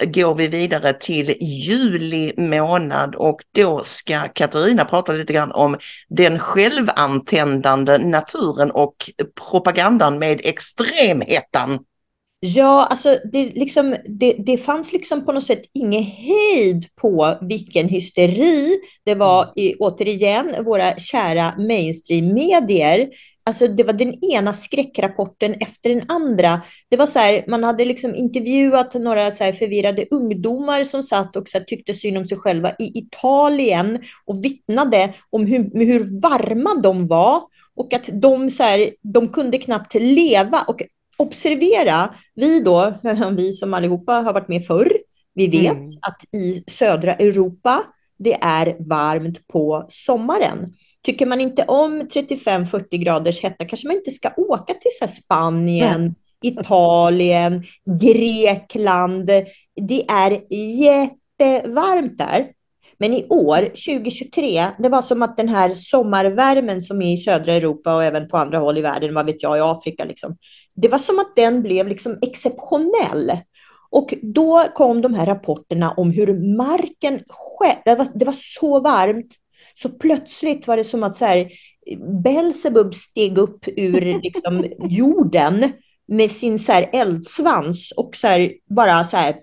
Går vi vidare till juli månad och då ska Katarina prata lite grann om den självantändande naturen och propagandan med extremhettan. Ja, alltså det, liksom, det, det fanns liksom på något sätt ingen hejd på vilken hysteri det var i, återigen, våra kära mainstream-medier Alltså det var den ena skräckrapporten efter den andra. Det var så här, man hade liksom intervjuat några så förvirrade ungdomar som satt och så tyckte synd om sig själva i Italien och vittnade om hur, hur varma de var och att de, så här, de kunde knappt leva. Och observera, vi då, vi som allihopa har varit med förr, vi vet mm. att i södra Europa det är varmt på sommaren. Tycker man inte om 35-40 graders hetta kanske man inte ska åka till så Spanien, mm. Italien, Grekland. Det är jättevarmt där. Men i år, 2023, det var som att den här sommarvärmen som är i södra Europa och även på andra håll i världen, vad vet jag, i Afrika, liksom, det var som att den blev liksom exceptionell. Och då kom de här rapporterna om hur marken själv, det var, det var så varmt, så plötsligt var det som att så här, Belsebub steg upp ur liksom, jorden med sin så här, eldsvans och så här, bara så här,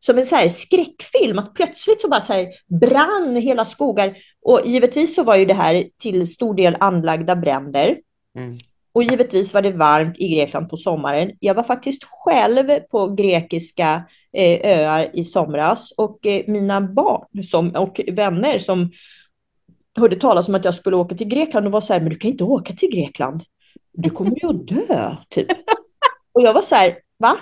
som en så här skräckfilm, att plötsligt så bara så här brann hela skogar. Och givetvis så var ju det här till stor del anlagda bränder. Mm. Och givetvis var det varmt i Grekland på sommaren. Jag var faktiskt själv på grekiska eh, öar i somras och eh, mina barn som, och vänner som hörde talas om att jag skulle åka till Grekland och var så här, men du kan inte åka till Grekland. Du kommer ju att dö, typ. Och jag var så här, va?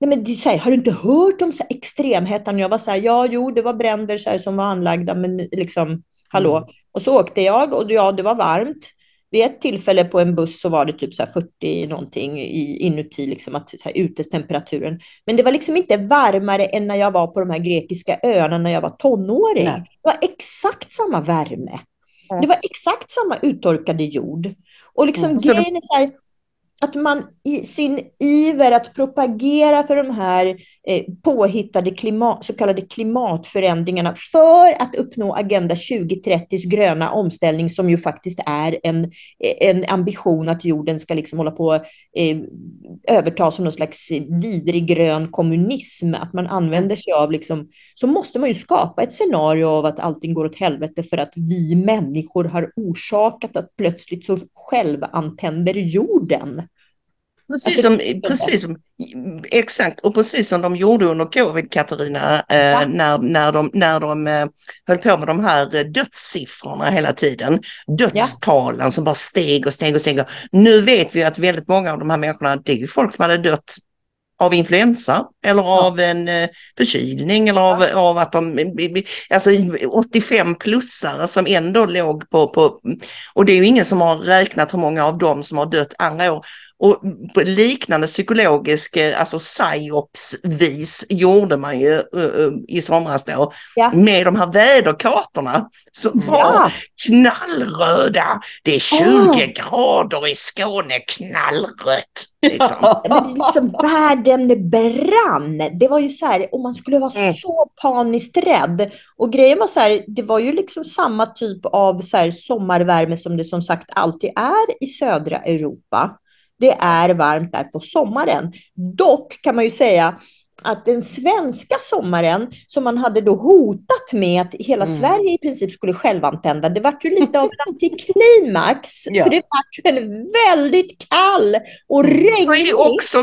Nej, men så här, har du inte hört om så här, extremhettan? Jag var så här, ja, jo, det var bränder så här, som var anlagda, men liksom, hallå. Mm. Och så åkte jag och ja, det var varmt vid ett tillfälle på en buss så var det typ så 40 någonting i, inuti, liksom att, så här, utestemperaturen. Men det var liksom inte varmare än när jag var på de här grekiska öarna när jag var tonåring. Nej. Det var exakt samma värme. Mm. Det var exakt samma uttorkade jord. Och liksom mm. grejen är så här, att man i sin iver att propagera för de här eh, påhittade klimat, så kallade klimatförändringarna för att uppnå Agenda 2030s gröna omställning som ju faktiskt är en, en ambition att jorden ska liksom hålla på eh, övertas som någon slags vidrig grön kommunism, att man använder sig av liksom, så måste man ju skapa ett scenario av att allting går åt helvete för att vi människor har orsakat att plötsligt så självantänder jorden. Precis alltså, som, precis som, exakt, och precis som de gjorde under covid, Katarina, eh, när, när de, när de eh, höll på med de här dödssiffrorna hela tiden. Dödstalen ja. som bara steg och steg och steg. Nu vet vi att väldigt många av de här människorna, det är ju folk som hade dött av influensa eller av en eh, förkylning eller av, ja. av att de, alltså 85-plussare som ändå låg på, på, och det är ju ingen som har räknat hur många av dem som har dött andra år. Och på liknande psykologisk, eh, alltså psyops-vis gjorde man ju uh, i somras då ja. med de här väderkartorna som var ja. knallröda. Det är 20 oh. grader i Skåne, knallrött. Liksom. Men liksom, världen brann. Det var ju så här, och man skulle vara mm. så paniskt rädd. Och grejen var så här, det var ju liksom samma typ av så här, sommarvärme som det som sagt alltid är i södra Europa. Det är varmt där på sommaren. Dock kan man ju säga att den svenska sommaren som man hade då hotat med att hela mm. Sverige i princip skulle självantända, det var ju lite av en antiklimax. ja. För det var ju en väldigt kall och regnig... Då är det också,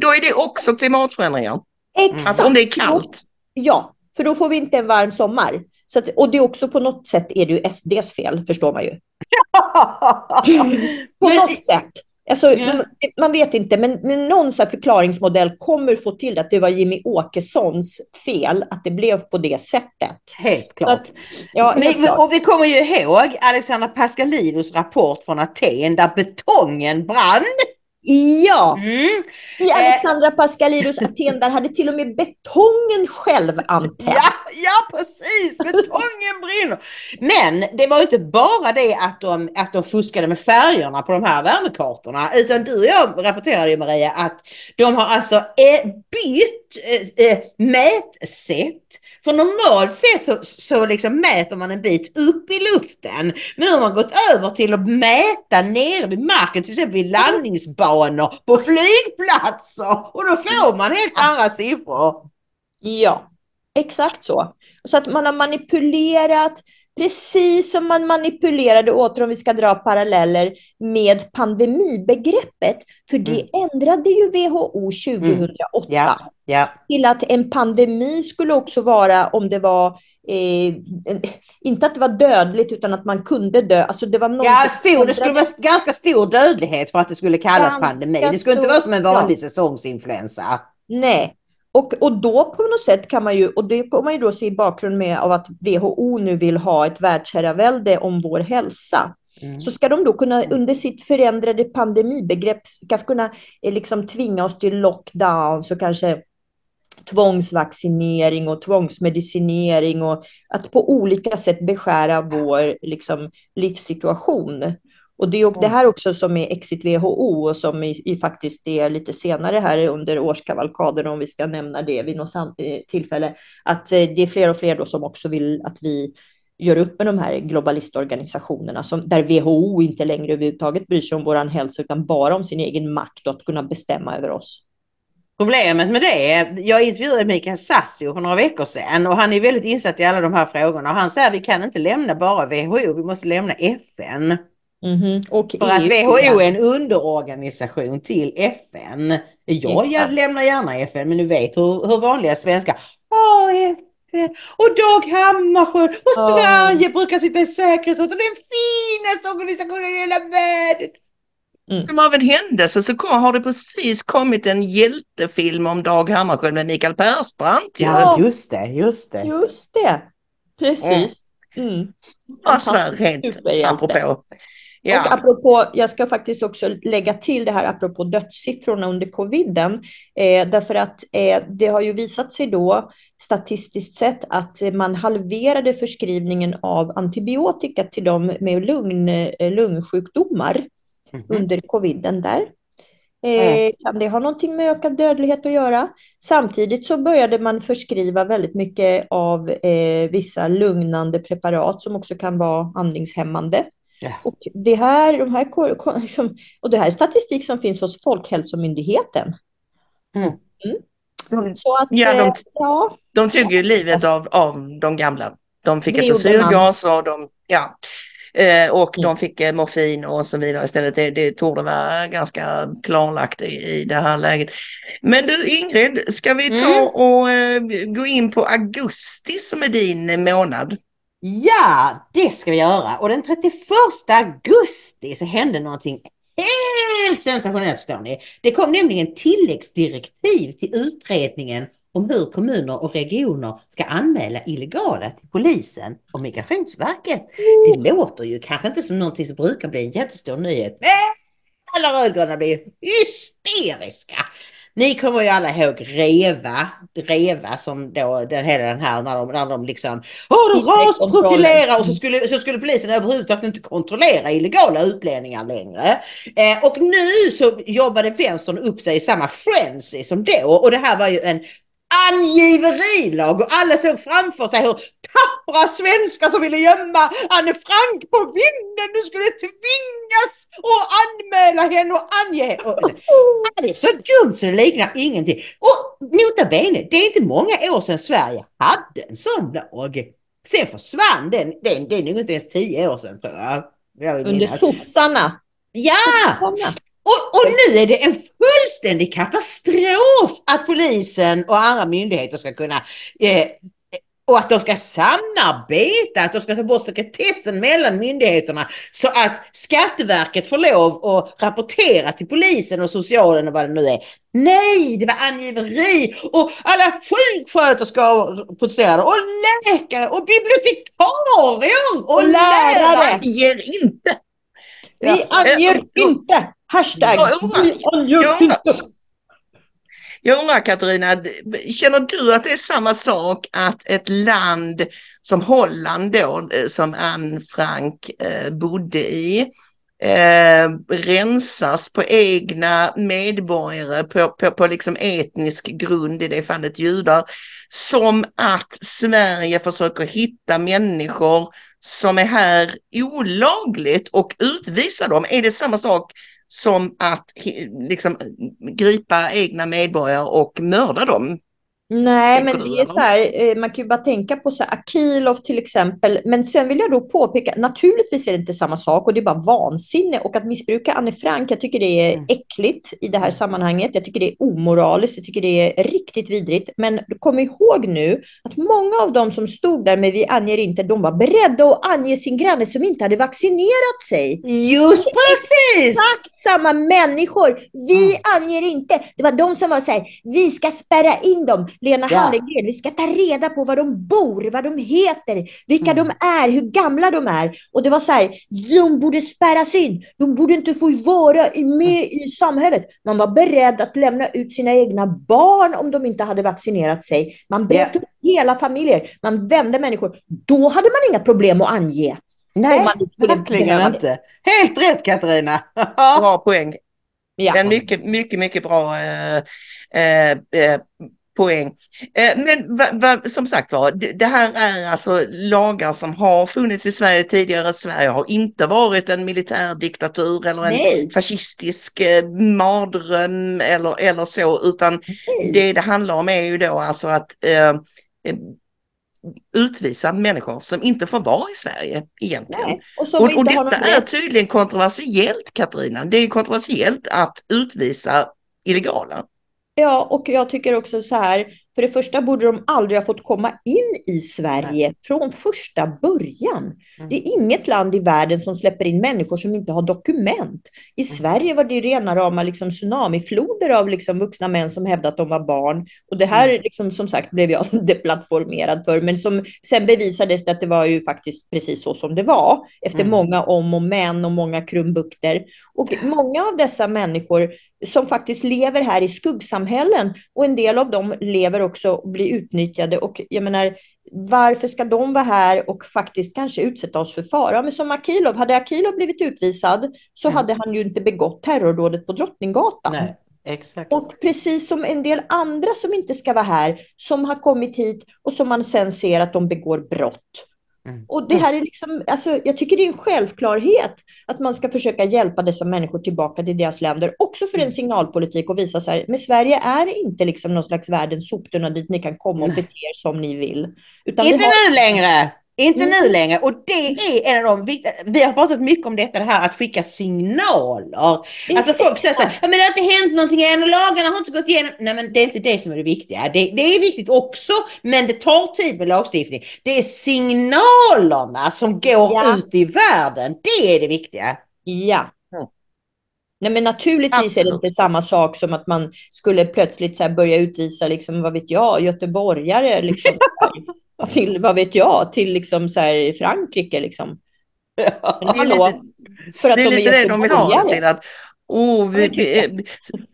då är det också klimatförändringar. Exakt. Alltså om det är kallt. Ja, för då får vi inte en varm sommar. Så att, och det är också på något sätt är det ju SDs fel, förstår man ju. på något sätt. Alltså, yeah. man, man, vet inte, men, men någon så förklaringsmodell kommer få till att det var Jimmy Åkessons fel att det blev på det sättet. Helt klart. Att, ja, helt men, klart. Och vi kommer ju ihåg Alexandra Pascalidous rapport från Aten där betongen brann. Ja, mm. i eh. Alexandra Pascalidous Aten där hade till och med betongen själv antänt. Ja, ja, precis, betongen brinner. Men det var inte bara det att de, att de fuskade med färgerna på de här värmekartorna, utan du och jag rapporterade ju Maria att de har alltså eh, bytt eh, mätsätt för normalt sett så, så liksom mäter man en bit upp i luften. Nu har man gått över till att mäta nere vid marken, till exempel vid landningsbanor på flygplatser. Och då får man helt andra siffror. Ja, exakt så. Så att man har manipulerat Precis som man manipulerade åter, om vi ska dra paralleller, med pandemibegreppet. För det mm. ändrade ju WHO 2008 mm. ja, ja. till att en pandemi skulle också vara om det var Eh, inte att det var dödligt utan att man kunde dö. Alltså det, var ja, stor, det skulle vara ganska stor dödlighet för att det skulle kallas ganska pandemi. Det skulle inte vara som en vanlig ja. säsongsinfluensa. Nej, och, och då på något sätt kan man ju, och det kommer man ju då se i bakgrund med av att WHO nu vill ha ett världsherravälde om vår hälsa. Mm. Så ska de då kunna under sitt förändrade pandemibegrepp ska kunna eh, liksom tvinga oss till lockdowns och kanske tvångsvaccinering och tvångsmedicinering och att på olika sätt beskära vår liksom, livssituation. Och det är det här också som är Exit WHO och som i, i faktiskt är lite senare här under årskavalkaden, om vi ska nämna det vid något eh, tillfälle, att eh, det är fler och fler då som också vill att vi gör upp med de här globalistorganisationerna som, där WHO inte längre överhuvudtaget bryr sig om vår hälsa utan bara om sin egen makt och att kunna bestämma över oss. Problemet med det är, jag intervjuade Mikael Sassio för några veckor sedan och han är väldigt insatt i alla de här frågorna. Och han säger att vi kan inte lämna bara WHO, vi måste lämna FN. Mm -hmm. och För att WHO är en underorganisation till FN. Jag Exakt. lämnar gärna FN men du vet hur, hur vanliga svenskar Åh, FN och Dag Hammarskjöld och oh. Sverige brukar sitta i säkerhetsrådet och det är den finaste organisationen i hela världen. Mm. Som av en händelse så har det precis kommit en hjältefilm om Dag Hammarskjöld med Mikael Persbrandt. Ja, just det, just det. Just det, precis. Mm. Mm. Alltså, rent apropå. Ja. Och apropå, jag ska faktiskt också lägga till det här apropå dödssiffrorna under coviden. Eh, därför att eh, det har ju visat sig då statistiskt sett att man halverade förskrivningen av antibiotika till dem med lugn, eh, lungsjukdomar mm -hmm. under coviden där. Eh, kan det ha någonting med ökad dödlighet att göra? Samtidigt så började man förskriva väldigt mycket av eh, vissa lugnande preparat som också kan vara andningshämmande. Yeah. Och, det här, de här, liksom, och det här är statistik som finns hos Folkhälsomyndigheten. Mm. Mm. Så att, ja, de, eh, ja. de tog ju livet av, av de gamla. De fick inte syrgas och de, ja. Eh, och mm. de fick eh, morfin och så vidare istället. Det, det torde vara ganska klarlagt i, i det här läget. Men du Ingrid, ska vi ta mm. och eh, gå in på augusti som är din månad? Ja, det ska vi göra. Och den 31 augusti så hände någonting helt sensationellt förstår ni. Det kom nämligen tilläggsdirektiv till utredningen om hur kommuner och regioner ska anmäla illegala till polisen och Migrationsverket. Det låter ju kanske inte som någonting som brukar bli en jättestor nyhet. Men alla rödgröna blir hysteriska ni kommer ju alla ihåg Reva, Reva som då den, hela den här när de, när de liksom Åh, de rasprofilerar och så skulle, så skulle polisen överhuvudtaget inte kontrollera illegala utlänningar längre. Eh, och nu så jobbade vänstern upp sig i samma frenzy som då och det här var ju en angiverilag och alla såg framför sig hur tappra svenskar som ville gömma Anne Frank på vinden nu skulle tvingas att anmäla henne och ange henne. Och, det är så dumt så det liknar ingenting. Och nota bene, det är inte många år sedan Sverige hade en sån lag. Sen försvann den, den, det är nog inte ens tio år sedan tror jag. jag Under sossarna. Ja! Sossarna. Och, och, nu är det en fullständig katastrof att polisen och andra myndigheter ska kunna eh, och att de ska samarbeta, att de ska ta bort sekretessen mellan myndigheterna så att Skatteverket får lov att rapportera till polisen och socialen och vad det nu är. Nej, det var angiveri och alla sjuksköterskor protesterade och läkare och bibliotekarier och, och lärare. lärare. anger inte. Vi anger inte. Hashtag. Vi anger inte. Jag undrar Katarina, känner du att det är samma sak att ett land som Holland då, eh, som Anne Frank eh, bodde i, eh, rensas på egna medborgare på, på, på liksom etnisk grund, i det fallet judar, som att Sverige försöker hitta människor som är här olagligt och utvisa dem. Är det samma sak som att eh, liksom, gripa egna medborgare och mörda dem. Nej, men det är så här, eh, man kan ju bara tänka på så här, Akilov till exempel. Men sen vill jag då påpeka, naturligtvis är det inte samma sak och det är bara vansinne. Och att missbruka Anne Frank, jag tycker det är mm. äckligt i det här sammanhanget. Jag tycker det är omoraliskt, jag tycker det är riktigt vidrigt. Men kom ihåg nu att många av dem som stod där med Vi anger inte, de var beredda att ange sin granne som inte hade vaccinerat sig. Just precis! Exakt samma människor. Vi mm. anger inte. Det var de som var så här, vi ska spärra in dem. Lena ja. Hallengren. Vi ska ta reda på var de bor, vad de heter, vilka mm. de är, hur gamla de är. Och det var så här, de borde spärras in. De borde inte få vara med i samhället. Man var beredd att lämna ut sina egna barn om de inte hade vaccinerat sig. Man bröt upp hela familjer. Man vände människor. Då hade man inga problem att ange. Nej, verkligen inte. Helt rätt Katarina. bra poäng. Ja. En mycket, mycket, mycket bra eh, eh, eh poäng. Eh, men va, va, som sagt var, det, det här är alltså lagar som har funnits i Sverige tidigare. Sverige har inte varit en militärdiktatur eller en Nej. fascistisk eh, mardröm eller, eller så, utan Nej. det det handlar om är ju då alltså att eh, eh, utvisa människor som inte får vara i Sverige egentligen. Nej, och, och, och detta är tydligen kontroversiellt Katarina. Det är kontroversiellt att utvisa illegala. Ja, och jag tycker också så här, för det första borde de aldrig ha fått komma in i Sverige Nej. från första början. Mm. Det är inget land i världen som släpper in människor som inte har dokument. I mm. Sverige var det rena rama liksom tsunamifloder av liksom vuxna män som hävdade att de var barn. Och det här mm. liksom, som sagt blev jag deplattformerad för, men som sen bevisades det att det var ju faktiskt precis så som det var efter mm. många om och men och många krumbukter. Och många av dessa människor som faktiskt lever här i skuggsamhällen och en del av dem lever också och blir utnyttjade. Och jag menar, varför ska de vara här och faktiskt kanske utsätta oss för fara? Men som Akilov, hade Akilov blivit utvisad så mm. hade han ju inte begått terrordådet på Drottninggatan. Nej, exakt. Och precis som en del andra som inte ska vara här, som har kommit hit och som man sen ser att de begår brott. Mm. Och det här är liksom, alltså, jag tycker det är en självklarhet att man ska försöka hjälpa dessa människor tillbaka till deras länder, också för en mm. signalpolitik och visa så här, men Sverige är inte liksom någon slags världens soptunna dit ni kan komma och bete er som ni vill. Utan inte har... nu längre! Inte mm. nu längre. Och det är en av de viktiga, vi har pratat mycket om detta, det här att skicka signaler. Inte alltså folk säger så här, men det har inte hänt någonting än och lagarna har inte gått igenom. Nej men det är inte det som är det viktiga. Det, det är viktigt också, men det tar tid med lagstiftning. Det är signalerna som går ja. ut i världen. Det är det viktiga. Ja. Mm. Nej, men naturligtvis Absolut. är det inte samma sak som att man skulle plötsligt så börja utvisa, liksom, vad vet jag, göteborgare. Liksom, till, vad vet jag, till liksom så här Frankrike liksom. Ja, hallå, lite, för att det är de lite är det de vill ha till att Oh, vi, vi,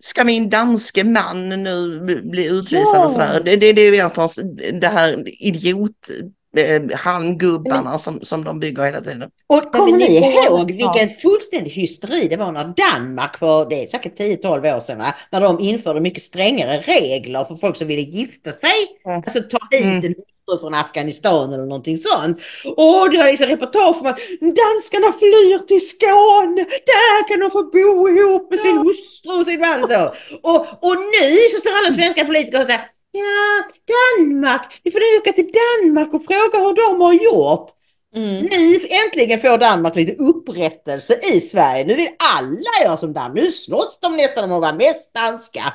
ska min danske man nu bli utvisad ja. och sådär? Det, det, det är någonstans det här idiot eh, halmgubbarna som, som de bygger hela tiden. Och kommer ni ihåg vilken fullständig hysteri det var när Danmark för det är säkert 10-12 år sedan va? när de införde mycket strängare regler för folk som ville gifta sig. Mm. Alltså ta hit Mm. en hustru från Afghanistan eller någonting sånt. Och det var liksom reportage om att danskarna flyr till Skåne. Där kan de få bo ihop med sin hustru och sin man. Så. Och, och nu så står alla svenska politiker och säger Ja, Danmark, ni får åka till Danmark och fråga hur de har gjort. Mm. Nu äntligen får Danmark lite upprättelse i Sverige. Nu vill alla göra som Danmark. Nu slåss de nästan om att vara mest danska.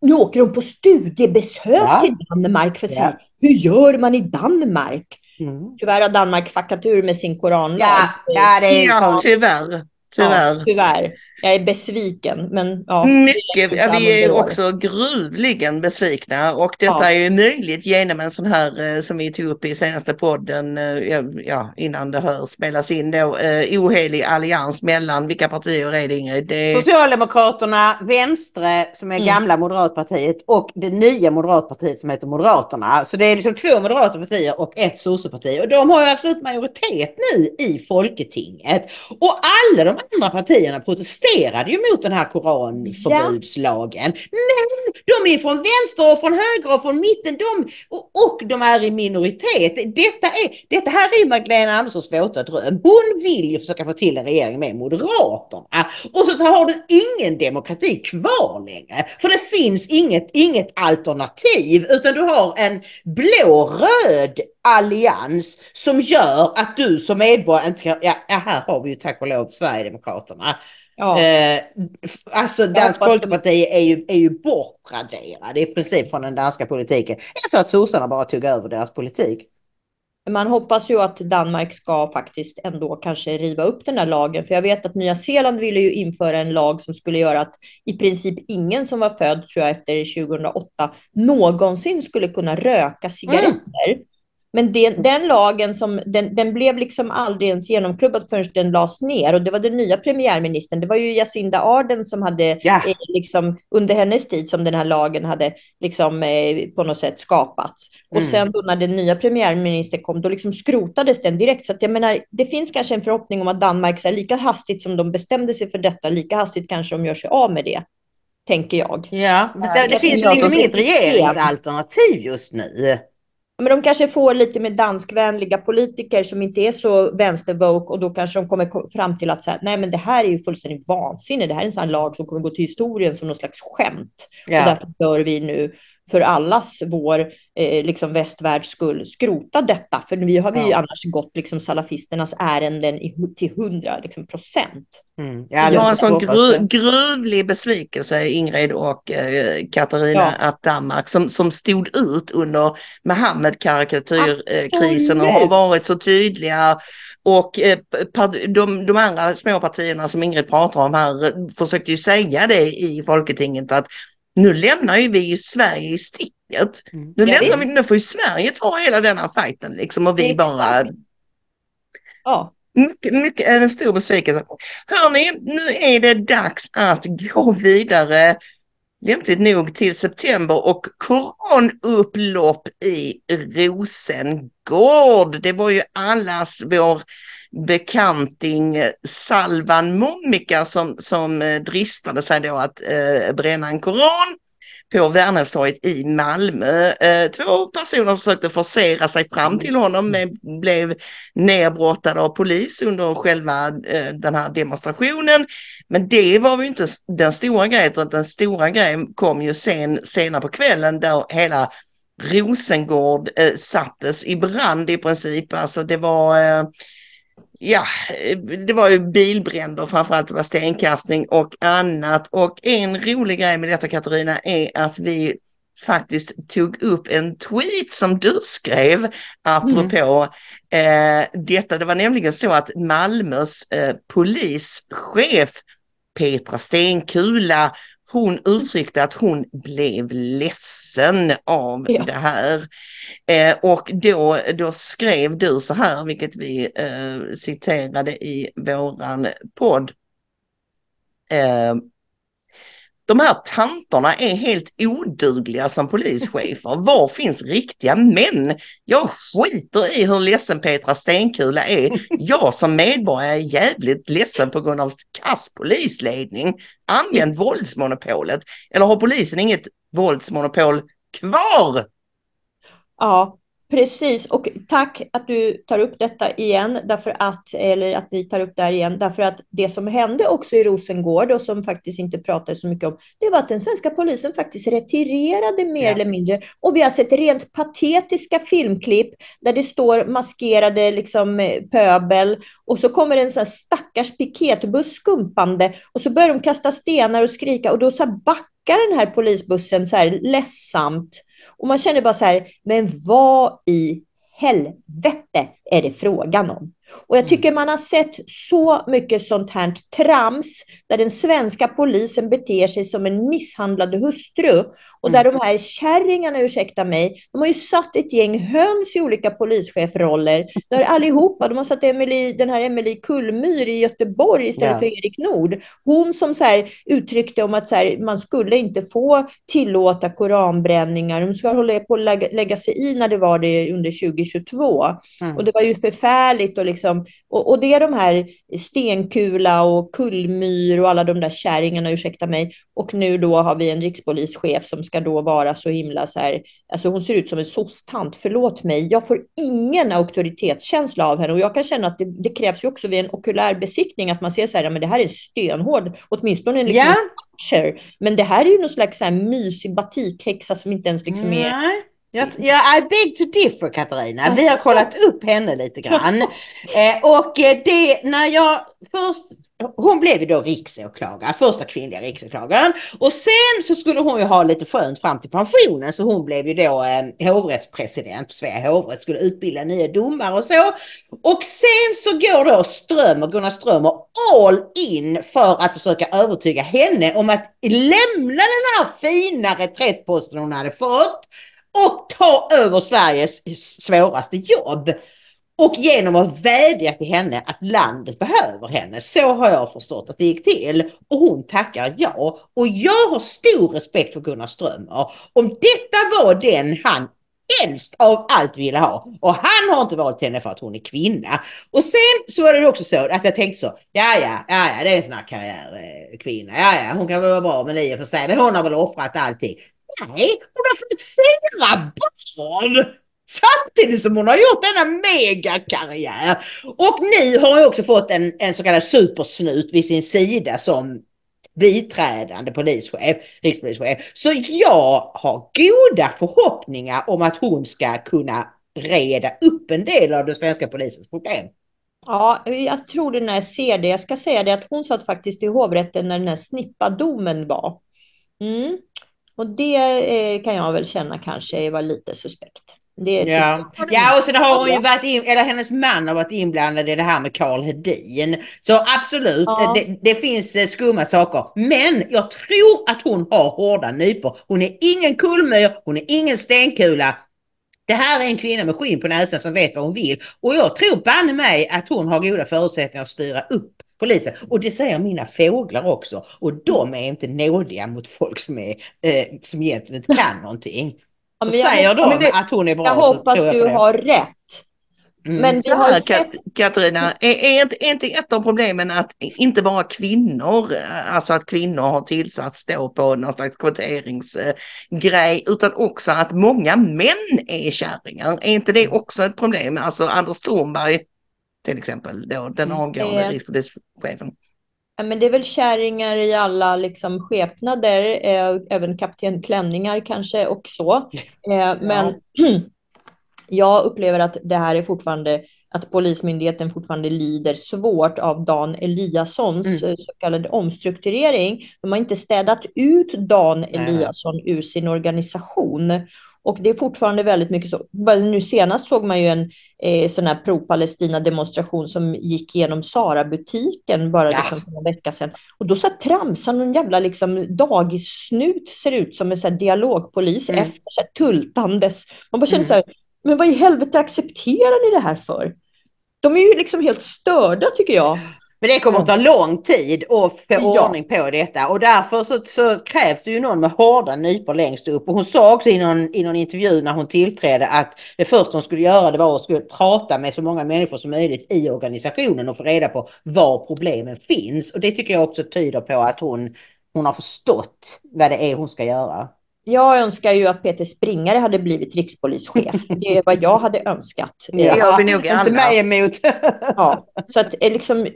Nu åker de på studiebesök Ja. till Danmark för att Ja. hur gör man i Danmark? Mm. Tyvärr har Danmark fuckat ur med sin koranlag. Ja, ja, det är Ja, så. tyvärr. Tyvärr. Ja, tyvärr. Jag är besviken, men ja. Mycket, ja, vi är också gruvligen besvikna och detta Ja. är ju möjligt genom en sån här eh, som vi tog upp i senaste podden, eh, ja, innan det här spelas in då, eh, ohelig allians mellan, vilka partier är det Ingrid? Det Socialdemokraterna, Vänstre som är Mm. gamla Moderatpartiet och det nya Moderatpartiet som heter Moderaterna. Så det är liksom två moderata partier och ett sosseparti. Och de har ju absolut majoritet nu i Folketinget. Och alla de andra partierna protesterade ju mot den här koranförbudslagen. Men de är från vänster och från höger och från mitten. De, och, och de är i minoritet. Detta, är, detta här är Magdalena Anderssons våta dröm. Hon vill ju försöka få till en regering med Moderaterna. Och så har du ingen demokrati kvar längre. För det finns inget, inget alternativ utan du har en blå-röd allians som gör att du som medborgare inte kan, ja, ja här har vi ju tack och lov Sverigedemokraterna. Ja. Eh, alltså Dansk Folkeparti är ju, är ju bortraderade i princip från den danska politiken. Efter att sossarna bara tog över deras politik. Man hoppas ju att Danmark ska faktiskt ändå kanske riva upp den här lagen. För jag vet att Nya Zeeland ville ju införa en lag som skulle göra att i princip ingen som var född, tror jag, efter 2008 någonsin skulle kunna röka cigaretter. Men den, den lagen som, den, den blev liksom aldrig ens genomklubbad förrän den lades ner. Och det var den nya premiärministern, det var ju Jacinda Ardern som hade Ja. eh, liksom, under hennes tid som den här lagen hade liksom, eh, på något sätt skapats. Och Mm. sen då när den nya premiärministern kom, då liksom skrotades den direkt. Så att jag menar, det finns kanske en förhoppning om att Danmark, så här, lika hastigt som de bestämde sig för detta, lika hastigt kanske de gör sig av med det, tänker jag. Ja, det, det finns liksom inget regeringsalternativ just nu. Men de kanske får lite med danskvänliga politiker som inte är så vänstervoke och då kanske de kommer ko- fram till att så här, nej men det här är ju fullständigt vansinne. Det här är en sån lag som kommer gå till historien som någon slags skämt. Och Ja. därför bör vi nu för allas vår eh, liksom västvärlds skull skrota detta. För vi har vi ju Ja. annars gått liksom salafisternas ärenden i, till hundra liksom, procent. Mm. jag har en sån gru, gruvlig besvikelse Ingrid och eh, Katarina Ja. att Danmark som, som stod ut under Mohammed-karikatyrkrisen och har varit så tydliga och eh, de, de andra små partierna som Ingrid pratar om här eh, försökte ju säga det i Folketinget att nu lämnar ju vi ju Sverige i sticket. Mm. Nu, Ja, lämnar vi, nu får ju Sverige ta hela denna fighten liksom och vi bara. Ja, mycket, mycket är en stor besvikelse. Hörni, nu är det dags att gå vidare lämpligt nog till september och koranupplopp i Rosengård. Det var ju allas vår bekanting Salvan Momika som, som eh, dristade sig då att eh, bränna en koran på Värnhemstorget i Malmö. Eh, två personer försökte forcera sig fram till honom men blev nerbrottade av polis under själva eh, den här demonstrationen. Men det var ju inte den stora grejen utan den stora grejen kom ju sen, senare på kvällen där hela Rosengård eh, sattes i brand i princip. Alltså det var eh, Ja, det var ju bilbränder framförallt, det var stenkastning och annat. Och en rolig grej med detta Katarina är att vi faktiskt tog upp en tweet som du skrev apropå eh, detta. Det var nämligen så att Malmös eh, polischef Petra Stenkula hon uttryckte att hon blev ledsen av Ja. det här. Eh, och då, då skrev du så här, vilket vi eh, citerade i våran podd. Eh, de här tanterna är helt odugliga som polischefer. Var finns riktiga män? Jag skiter i hur ledsen Petra Stenkula är. Jag som medborgare är jävligt ledsen på grund av kass polisledning. Använd våldsmonopolet. Eller har polisen inget våldsmonopol kvar? Ja, Precis, och tack att du tar upp detta igen, därför att, eller att ni tar upp det här igen, därför att det som hände också i Rosengård och som faktiskt inte pratades så mycket om, det var att den svenska polisen faktiskt retirerade mer ja. eller mindre. Och vi har sett rent patetiska filmklipp där det står maskerade liksom, pöbel och så kommer en sån här stackars piketbuss skumpande och så börjar de kasta stenar och skrika och då så backar den här polisbussen så här ledsamt och man känner bara så här, men vad i helvete är det frågan om? Och jag mm. tycker man har sett så mycket sånt här trams där den svenska polisen beter sig som en misshandlad hustru och där mm. de här kärringarna, ursäkta mig, de har ju satt ett gäng höns i olika polischefroller. Där allihopa, de har satt Emily, den här Emily Kullmyr i Göteborg istället ja. för Erik Nord. Hon som så här uttryckte om att så här, man skulle inte få tillåta koranbränningar, de ska hålla på att lägga, lägga sig i när det var det under 2022. Mm. Och det var ju förfärligt och liksom liksom, och, och, det är de här Stenkula och Kullmyr och alla de där kärringarna, ursäkta mig. Och nu då har vi en rikspolischef som ska då vara så himla så här, alltså hon ser ut som en sosstant, förlåt mig, jag får ingen auktoritetskänsla av henne och jag kan känna att det, det krävs ju också vid en okulär besiktning att man ser så här, men det här är stenhård, åtminstone liksom yeah. Men det här är ju någon slags så här mysig batikhäxa som inte ens liksom är jag, jag, I beg to differ Katarina. Vi har kollat upp henne lite grann. eh, och eh, det när jag först hon blev ju då riksåklagare, första kvinnliga riksåklagaren. Och sen så skulle hon ju ha lite skönt fram till pensionen så hon blev ju då eh, hovrättspresident på Svea hovrätt, skulle utbilda nya domare och så. Och sen så går då Strömmer, Gunnar Strömmer all in för att försöka övertyga henne om att lämna den här fina reträttposten hon hade fått och ta över Sveriges svåraste jobb. Och genom att vädja till henne att landet behöver henne. Så har jag förstått att det gick till. Och hon tackar ja. Och jag har stor respekt för Gunnar Strömmer. Om detta var den han helst av allt ville ha. Och han har inte valt henne för att hon är kvinna. Och sen så var det också så att jag tänkte så, ja ja, ja, ja det är en sån här karriärkvinna, ja ja, hon kan väl vara bra med i och för sig, men hon har väl offrat allting. Nej, hon har fått fyra barn! Samtidigt som hon har gjort denna megakarriär. Och nu har hon också fått en, en så kallad supersnut vid sin sida som biträdande polischef, rikspolischef. Så jag har goda förhoppningar om att hon ska kunna reda upp en del av den svenska polisens problem. Ja, jag tror det när jag ser det. Jag ska säga det att hon satt faktiskt i hovrätten när den här snippadomen var. Mm. Och det eh, kan jag väl känna kanske var lite suspekt. Det ja. ja, och sen har hon ju varit in, eller hennes man har varit inblandad i det här med Karl Hedin. Så absolut, ja. det, det, finns eh, skumma saker. Men jag tror att hon har hårda nypor. Hon är ingen kullmyr, hon är ingen stenkula. Det här är en kvinna med skinn på näsan som vet vad hon vill. Och jag tror banne mig att hon har goda förutsättningar att styra upp polisen. Och det säger mina fåglar också. Och de är inte nådiga mot folk som, är, eh, som egentligen inte kan någonting. Så ja, säger de det, att hon är bra. Jag hoppas jag du har rätt. Mm. Men så här, sett... Katarina, är, är, inte, är inte ett av problemen att inte bara kvinnor, alltså att kvinnor har tillsatts då på någon slags kvoteringsgrej, utan också att många män är kärringar. Är inte det också ett problem? Alltså Anders Thornberg till exempel, då, den mm. avgående mm. rikspolischefen. Ja, men det är väl kärringar i alla liksom, skepnader, eh, även kapten Klänningar kanske också. Eh, men ja. jag upplever att det här är fortfarande att Polismyndigheten fortfarande lider svårt av Dan Eliassons mm. Eh, så kallade omstrukturering. De har inte städat ut Dan Eliasson ur sin organisation. Och det är fortfarande väldigt mycket så. Nu senast såg man ju en eh, sån här pro-Palestina-demonstration som gick genom Sara-butiken bara ja. liksom, för en vecka sedan. Och då satt tramsan någon jävla liksom, dagissnut, ser ut som en så här, dialogpolis mm. efter, så här, tultandes. Man bara känner mm. så här, men vad i helvete accepterar ni det här för? De är ju liksom helt störda tycker jag. Men det kommer att ta lång tid att få Ja. ordning på detta och därför så, så krävs det ju någon med hårda nypor längst upp. Och hon sa också i någon, i någon intervju när hon tillträdde att det första hon skulle göra det var att skulle prata med så många människor som möjligt i organisationen och få reda på var problemen finns. Och det tycker jag också tyder på att hon, hon har förstått vad det är hon ska göra. Jag önskar ju att Peter Springare hade blivit rikspolischef. Det är vad jag hade önskat. Det gör vi nog inte mig emot. Ja, så att eh, liksom,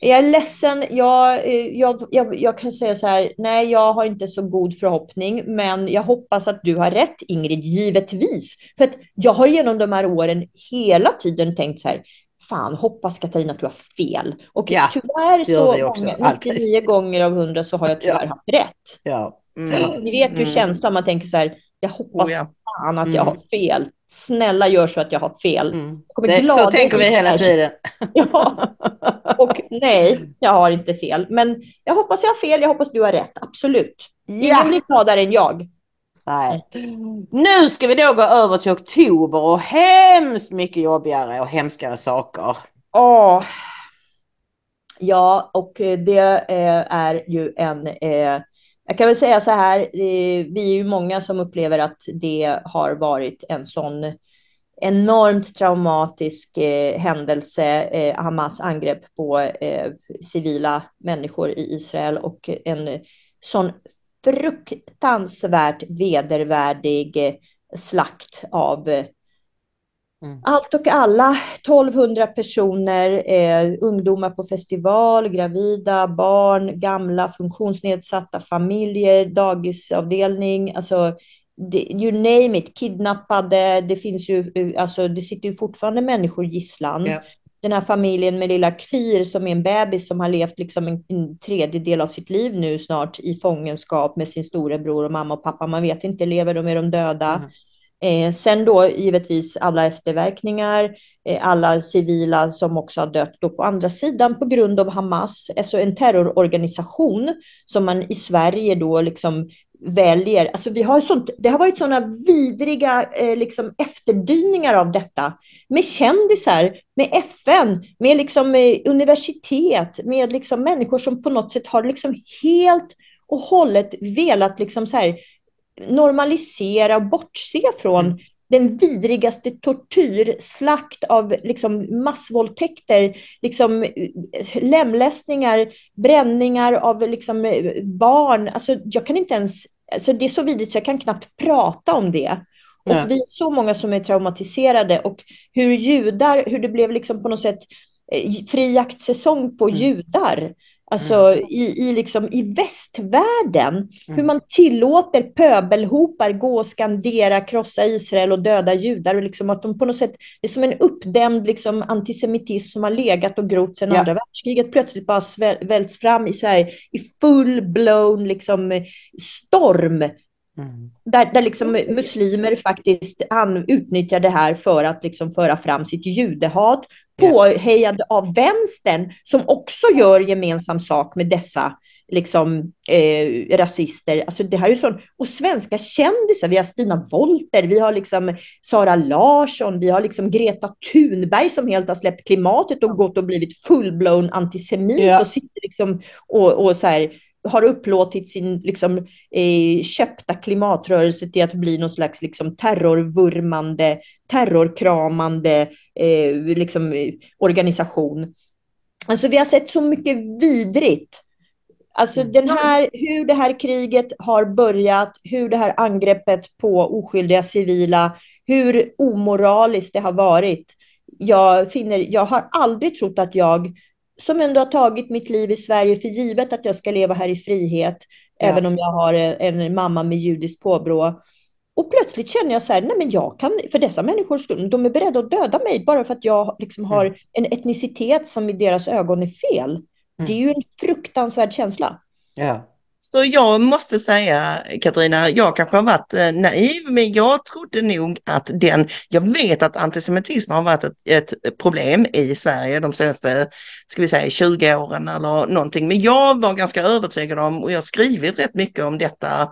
jag är ledsen. Jag, eh, jag, jag, jag kan säga så här, nej, jag har inte så god förhoppning, men jag hoppas att du har rätt, Ingrid, givetvis. För att jag har genom de här åren hela tiden tänkt så här, fan, hoppas Katarina att du har fel. Och Ja, tyvärr så många, alltid. 99 gånger av 100 så har jag tyvärr Ja. haft rätt. ja. Mm. Ni vet ju Mm. känslan, man tänker så här, jag hoppas Oh, ja. fan att jag Mm. har fel. Snälla gör så att jag har fel. Mm. Det, så tänker vi hela tiden. Ja. Och nej, jag har inte fel. Men jag hoppas jag har fel, jag hoppas du har rätt. Absolut. Ingen Ja. blir gladare än jag. Nej. Nu ska vi då gå över till oktober och hemskt mycket jobbigare och hemskare saker. Åh. Ja, och eh, det eh, är ju en... Jag kan väl säga så här, eh, vi är ju många som upplever att det har varit en sån enormt traumatisk eh, händelse, eh, Hamas angrepp på eh, civila människor i Israel och en sån fruktansvärt vedervärdig eh, slakt av eh, Mm. allt och alla. 1200 personer, eh, ungdomar på festival, gravida, barn, gamla, funktionsnedsatta, familjer, dagisavdelning, alltså det, you name it, kidnappade, det finns ju, eh, alltså det sitter ju fortfarande människor i gisslan. Ja. Den här familjen med lilla Kvir som är en bebis som har levt liksom en, en tredjedel av sitt liv nu snart i fångenskap med sin storebror och mamma och pappa. Man vet inte, lever de, är de döda? Mm. Eh, sen då givetvis alla efterverkningar, eh, alla civila som också har dött då på andra sidan på grund av Hamas, alltså en terrororganisation som man i Sverige då liksom väljer. Alltså vi har sånt, det har varit sådana vidriga eh, liksom efterdyningar av detta med kändisar, med FN, med liksom eh, universitet, med liksom människor som på något sätt har liksom helt och hållet velat liksom så här normalisera och bortse från Mm. den vidrigaste tortyr, slakt av liksom massvåldtäkter, liksom eh, lemlästningar, bränningar av liksom eh, barn. Alltså, jag kan inte ens, alltså, det är så vidrigt så jag kan knappt prata om det. Och Nej. vi är så många som är traumatiserade och hur judar, hur det blev liksom på något sätt eh, fri jaktsäsong på Mm. judar. Alltså i, i, liksom, i västvärlden, hur Mm. man tillåter pöbelhopar gå och skandera, krossa Israel och döda judar. Och liksom att de på något sätt, det är som en uppdämd liksom, antisemitism som har legat och grott sedan Ja. andra världskriget, plötsligt bara sväl- välts fram i, så här, i full-blown liksom, storm. Mm. Där, där liksom muslimer faktiskt an, utnyttjar det här för att liksom föra fram sitt judehat, Ja. påhejade av vänstern som också gör gemensam sak med dessa liksom, eh, rasister. Alltså det här är sån, och svenska kändisar, vi har Stina Wolter, vi har liksom Sara Larsson, vi har liksom Greta Thunberg som helt har släppt klimatet och gått och blivit full-blown antisemit Ja. och sitter liksom och, och så här, har upplåtit sin liksom, eh, köpta klimatrörelse till att bli någon slags liksom, terrorvurmande, terrorkramande eh, liksom, eh, organisation. Alltså vi har sett så mycket vidrigt. Alltså Mm. den här, hur det här kriget har börjat, hur det här angreppet på oskyldiga civila, hur omoraliskt det har varit. Jag, finner, jag har aldrig trott att jag, som ändå har tagit mitt liv i Sverige för givet att jag ska leva här i frihet, Ja. även om jag har en, mamma med judiskt påbrå. Och plötsligt känner jag så här, nej men jag kan, för dessa människor, de är beredda att döda mig bara för att jag liksom har en etnicitet som i deras ögon är fel. Det är ju en fruktansvärd känsla. Ja. Så jag måste säga, Katarina, jag kanske har varit eh, naiv, men jag trodde nog att den, jag vet att antisemitism har varit ett, ett problem i Sverige de senaste, ska vi säga 20 åren eller någonting, men jag var ganska övertygad om, och jag har skrivit rätt mycket om detta,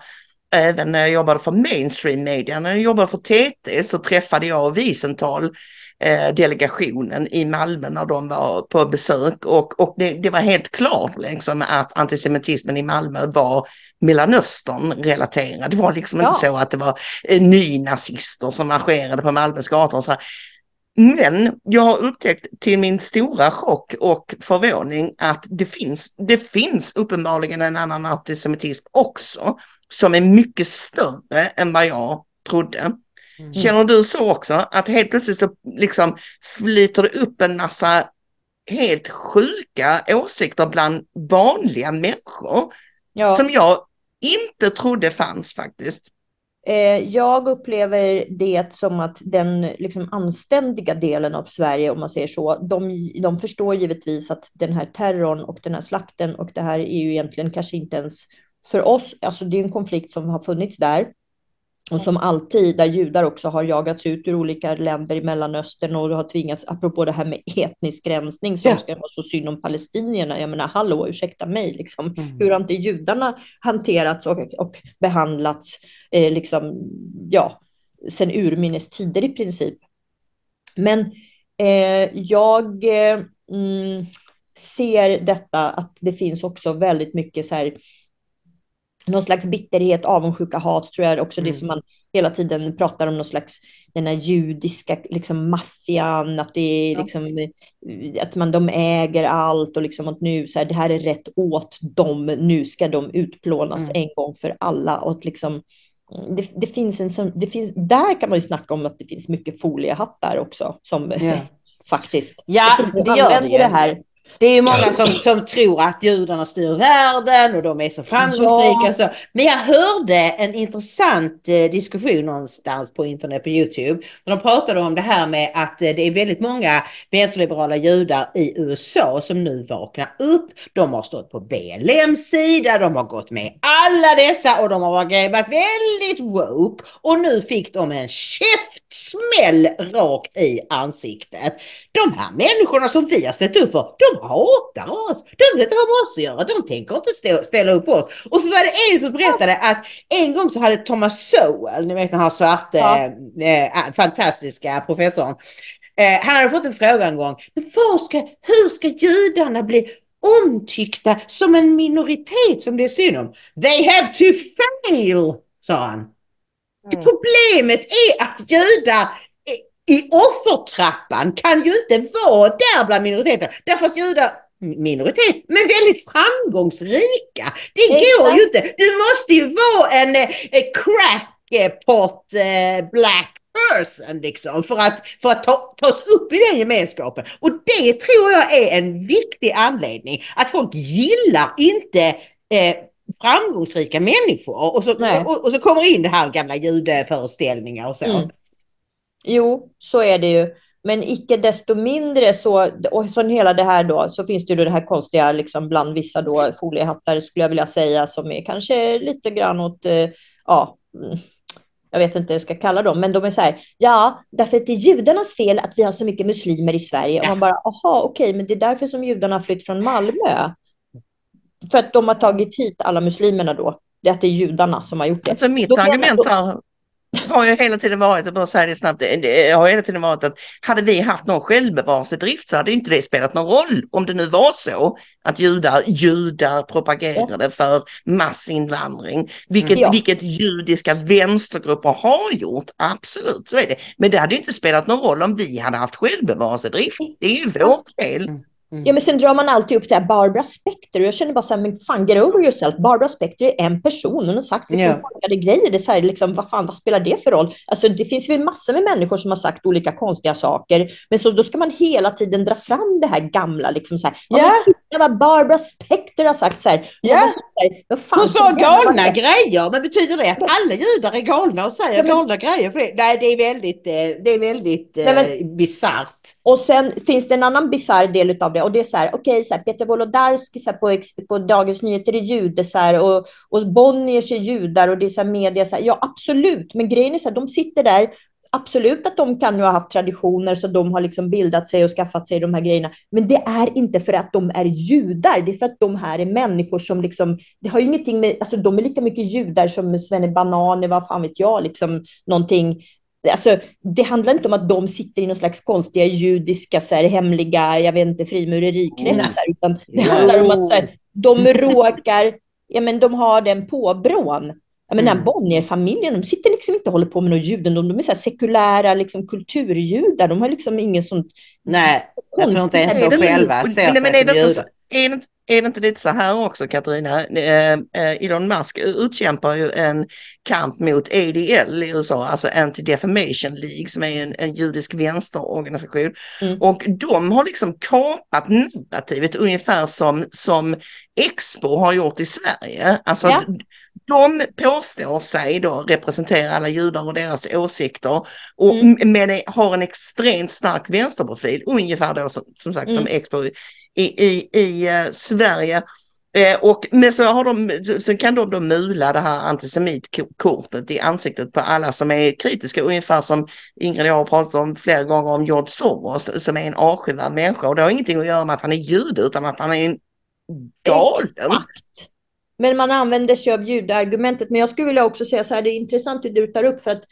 även när jag jobbade för mainstream media. När jag jobbade för TT så träffade jag Wiesenthal delegationen i Malmö när de var på besök och, och det, det var helt klart liksom att antisemitismen i Malmö var Mellanöstern-relaterad. Det var liksom ja. inte så att det var eh, nynazister som marscherade på Malmös gator. Så här. Men jag har upptäckt till min stora chock och förvåning att det finns, det finns uppenbarligen en annan antisemitism också som är mycket större än vad jag trodde. Mm. Känner du så också? Att helt plötsligt så liksom flyter det upp en massa helt sjuka åsikter bland vanliga människor ja. som jag inte trodde fanns faktiskt. Eh, jag upplever det som att den liksom anständiga delen av Sverige, om man säger så, de, de förstår givetvis att den här terrorn och den här slakten och det här är ju egentligen kanske inte ens för oss, alltså det är en konflikt som har funnits där. Och som alltid, där judar också har jagats ut ur olika länder i Mellanöstern och har tvingats, apropå det här med etnisk rensning, som ja. ska vara så synd om palestinierna. Jag menar, hallå, ursäkta mig, liksom. Mm. hur har inte judarna hanterats och, och behandlats, eh, liksom, ja, sen urminnes tider i princip. Men eh, jag eh, mm, ser detta att det finns också väldigt mycket så här, någon slags bitterhet, avundsjuka, hat tror jag också mm. det som man hela tiden pratar om någon slags den här judiska liksom maffian, att det ja. liksom att man de äger allt och liksom att nu så här, det här är rätt åt dem, nu ska de utplånas mm. en gång för alla och att liksom det, det, finns en det finns, där kan man ju snacka om att det finns mycket foliehattar också som ja. faktiskt ja, som det gör det, det här det är ju många som, som tror att judarna styr världen och de är så framgångsrika. Ja. Så. Men jag hörde en intressant eh, diskussion någonstans på internet på Youtube. Där de pratade om det här med att eh, det är väldigt många vänsterliberala judar i USA som nu vaknar upp. De har stått på BLMs sida, de har gått med alla dessa och de har varit väldigt woke. Och nu fick de en käftsmäll rakt i ansiktet. De här människorna som vi har ställt upp för, de hatar oss. De vill inte ha med oss att göra. De tänker inte stå, ställa upp för oss. Och så var det en som berättade att en gång så hade Thomas Sowell, ni vet den här svarte, ja. eh, fantastiska professorn. Eh, han hade fått en fråga en gång. Men ska, hur ska judarna bli omtyckta som en minoritet som det är synd om? They have to fail, sa han. Mm. Problemet är att judar i offertrappan kan ju inte vara där bland minoriteterna. Därför att judar, minoritet, men väldigt framgångsrika. Det Exakt. går ju inte. Du måste ju vara en eh, crackpot eh, black person liksom för att, för att ta, tas upp i den gemenskapen. Och det tror jag är en viktig anledning. Att folk gillar inte eh, framgångsrika människor och så, och, och, så kommer in det här gamla judeföreställningar och så. Mm. Jo, så är det ju. Men icke desto mindre så, och så hela det här då, så finns det ju det här konstiga liksom bland vissa då foliehattar skulle jag vilja säga som är kanske lite grann åt, eh, ja, mm, jag vet inte vad jag ska kalla dem, men de är så här, ja, därför att det är judarnas fel att vi har så mycket muslimer i Sverige. Och man bara, aha, okej, okay, men det är därför som judarna har flytt från Malmö. För att de har tagit hit alla muslimerna då. Det är att det är judarna som har gjort det. Alltså mitt argument här har ju hela tiden varit, jag bara säga det snabbt, det har hela tiden varit att hade vi haft någon självbevarelsedrift så hade inte det spelat någon roll om det nu var så att judar, judar propagerade för massinvandring, vilket, ja. vilket judiska vänstergrupper har gjort, absolut så är det. Men det hade inte spelat någon roll om vi hade haft självbevarelsedrift, det är ju vårt fel. Mm. Ja, men sen drar man alltid upp det här Barbara Specter och jag känner bara så här, men fan get over yourself. Barbara Specter är en person, hon har sagt liksom yeah. korkade grejer. Det är så här, liksom, vad fan, vad spelar det för roll? Alltså, det finns väl massor med människor som har sagt olika konstiga saker, men så, då ska man hela tiden dra fram det här gamla, liksom så här, yeah. ja, vad Barbara Specter har sagt så här. Yeah. Så här fan, hon sa galna grejer, men betyder det att alla judar är galna och säger ja, men... galna grejer? För det? Nej, det är väldigt, eh, det är väldigt eh, bisarrt. Och sen finns det en annan bisarr del av det och det är så här, okej, okay, Peter Wolodarski så här, på, på Dagens Nyheter är jude så här, och, och Bonniers är judar och det är så här, media, så här, ja absolut, men grejen är så här, de sitter där absolut att de kan ju ha haft traditioner så de har liksom bildat sig och skaffat sig de här grejerna. Men det är inte för att de är judar, det är för att de här är människor som liksom, det har ju ingenting med, alltså de är lika mycket judar som Svenne Bananer, vad fan vet jag, liksom någonting Alltså, det handlar inte om att de sitter i någon slags konstiga judiska, så här, hemliga, jag vet inte, frimurerikretsar, utan det handlar om att så här, de råkar, ja men de har den påbrån. Men den Mm. Bonnier-familjen, de sitter liksom inte och håller på med något judendom, de är så här sekulära liksom, kulturjudar, de har liksom ingen sån Nej, jag tror inte ens de själva ser Nej, men sig är det som judar. Är det, inte- är det inte lite så här också Katarina? Eh, eh, Elon Musk utkämpar ju en kamp mot ADL i USA, alltså Anti-Defamation League som är en, en judisk vänsterorganisation. Mm. Och de har liksom kapat narrativet ungefär som, som Expo har gjort i Sverige. Alltså Ja. De påstår sig då representera alla judar och deras åsikter och, Mm. men är- har en extremt stark vänsterprofil, ungefär då som, som sagt som Mm. Expo i, i, i eh, Sverige. Eh, och men så, har de, så kan de då mula det här antisemitkortet i ansiktet på alla som är kritiska, ungefär som Ingrid och jag har pratat om flera gånger om George Soros som är en avskyvärd människa och det har ingenting att göra med att han är jude utan att han är en galen. Exakt. Men man använder sig av ljudargumentet. Men jag skulle vilja också säga så här, det är intressant det du tar upp för att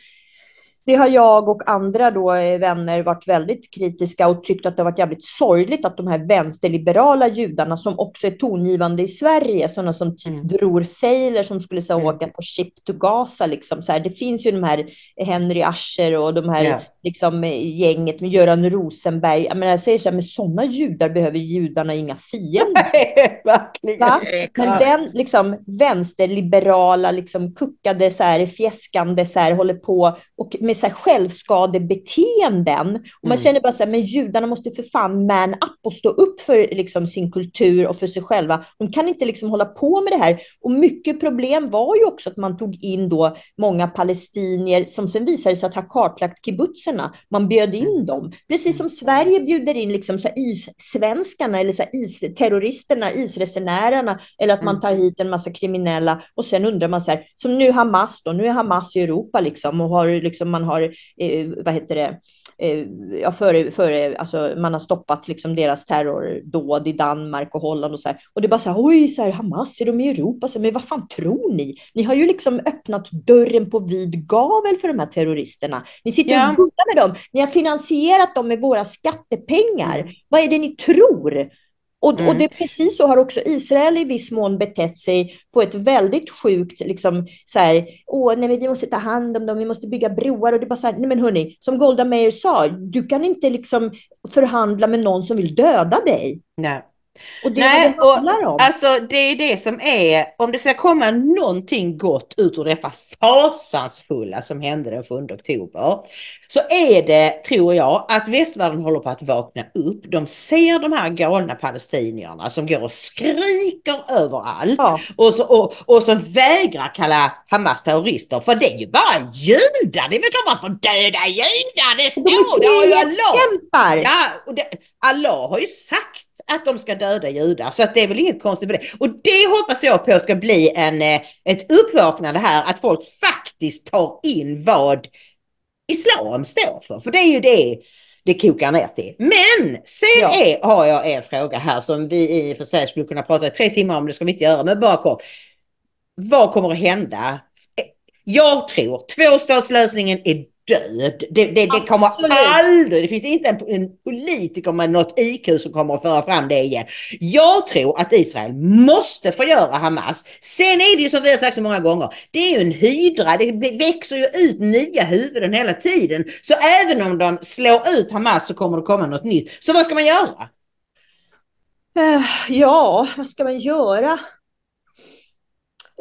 det har jag och andra då, eh, vänner varit väldigt kritiska och tyckt att det har varit jävligt sorgligt att de här vänsterliberala judarna som också är tongivande i Sverige, sådana som typ Mm. Dror Feiler som skulle så, Mm. åka på Ship to Gaza. Liksom, så här. Det finns ju de här Henry Ascher och de här Ja. liksom, eh, gänget med Göran Rosenberg. Jag, menar, jag säger så här, med sådana judar behöver judarna inga fiender. Verkligen. Va? Men den liksom vänsterliberala, liksom kuckade, så här, fjäskande, så här, håller på och med så här självskadebeteenden. Och man Mm. känner bara så här, men judarna måste för fan man up och stå upp för liksom, sin kultur och för sig själva. De kan inte liksom hålla på med det här. Och mycket problem var ju också att man tog in då många palestinier som sen visade sig att ha kartlagt kibbutzerna. Man bjöd in dem. Precis som Sverige bjuder in liksom så is-svenskarna eller så is-terroristerna, isresenärerna eller att man Mm. tar hit en massa kriminella och sen undrar man så här, som nu Hamas då, nu är Hamas i Europa liksom och har liksom, man har, eh, vad heter det, eh, ja, före, före, alltså man har stoppat liksom deras terrordåd i Danmark och Holland och så här. Och det är bara så här, oj, så här, Hamas, är de i Europa? Så, här, men vad fan tror ni? Ni har ju liksom öppnat dörren på vid gavel för de här terroristerna. Ni sitter Ja. och gullar med dem. Ni har finansierat dem med våra skattepengar. Vad är det ni tror? Och, Mm. och det är precis så har också Israel i viss mån betett sig på ett väldigt sjukt, liksom så här, åh, nej, men vi måste ta hand om dem, vi måste bygga broar och det är bara så här, nej men hörni, som Golda Meir sa, du kan inte liksom förhandla med någon som vill döda dig. Nej. Och det Nej, är vad det handlar om. Alltså det är det som är, om det ska komma någonting gott ut ur detta fasansfulla som hände den 7 oktober. Så är det, tror jag, att västvärlden håller på att vakna upp. De ser de här galna palestinierna som går och skriker överallt. Ja. Och, så, och, och som vägrar kalla Hamas terrorister. För det är ju bara judar, det är väl klart man får döda judar, det De står det är frihetskämpar! Ja, och det, Allah har ju sagt att de ska döda judar så att det är väl inget konstigt med det. Och det hoppas jag på ska bli en, eh, ett uppvaknande här att folk faktiskt tar in vad islam står för. För det är ju det det kokar ner till. Men sen Ja. är, har jag en fråga här som vi i och för sig skulle kunna prata i tre timmar om, det ska vi inte göra, men bara kort. Vad kommer att hända? Jag tror tvåstatslösningen är död. Det, det, det kommer aldrig, det finns inte en, en politiker med något IQ som kommer att föra fram det igen. Jag tror att Israel måste förgöra Hamas. Sen är det ju som vi har sagt så många gånger, det är ju en hydra, det växer ju ut nya huvuden hela tiden. Så även om de slår ut Hamas så kommer det komma något nytt. Så vad ska man göra? Eh, Ja, vad ska man göra?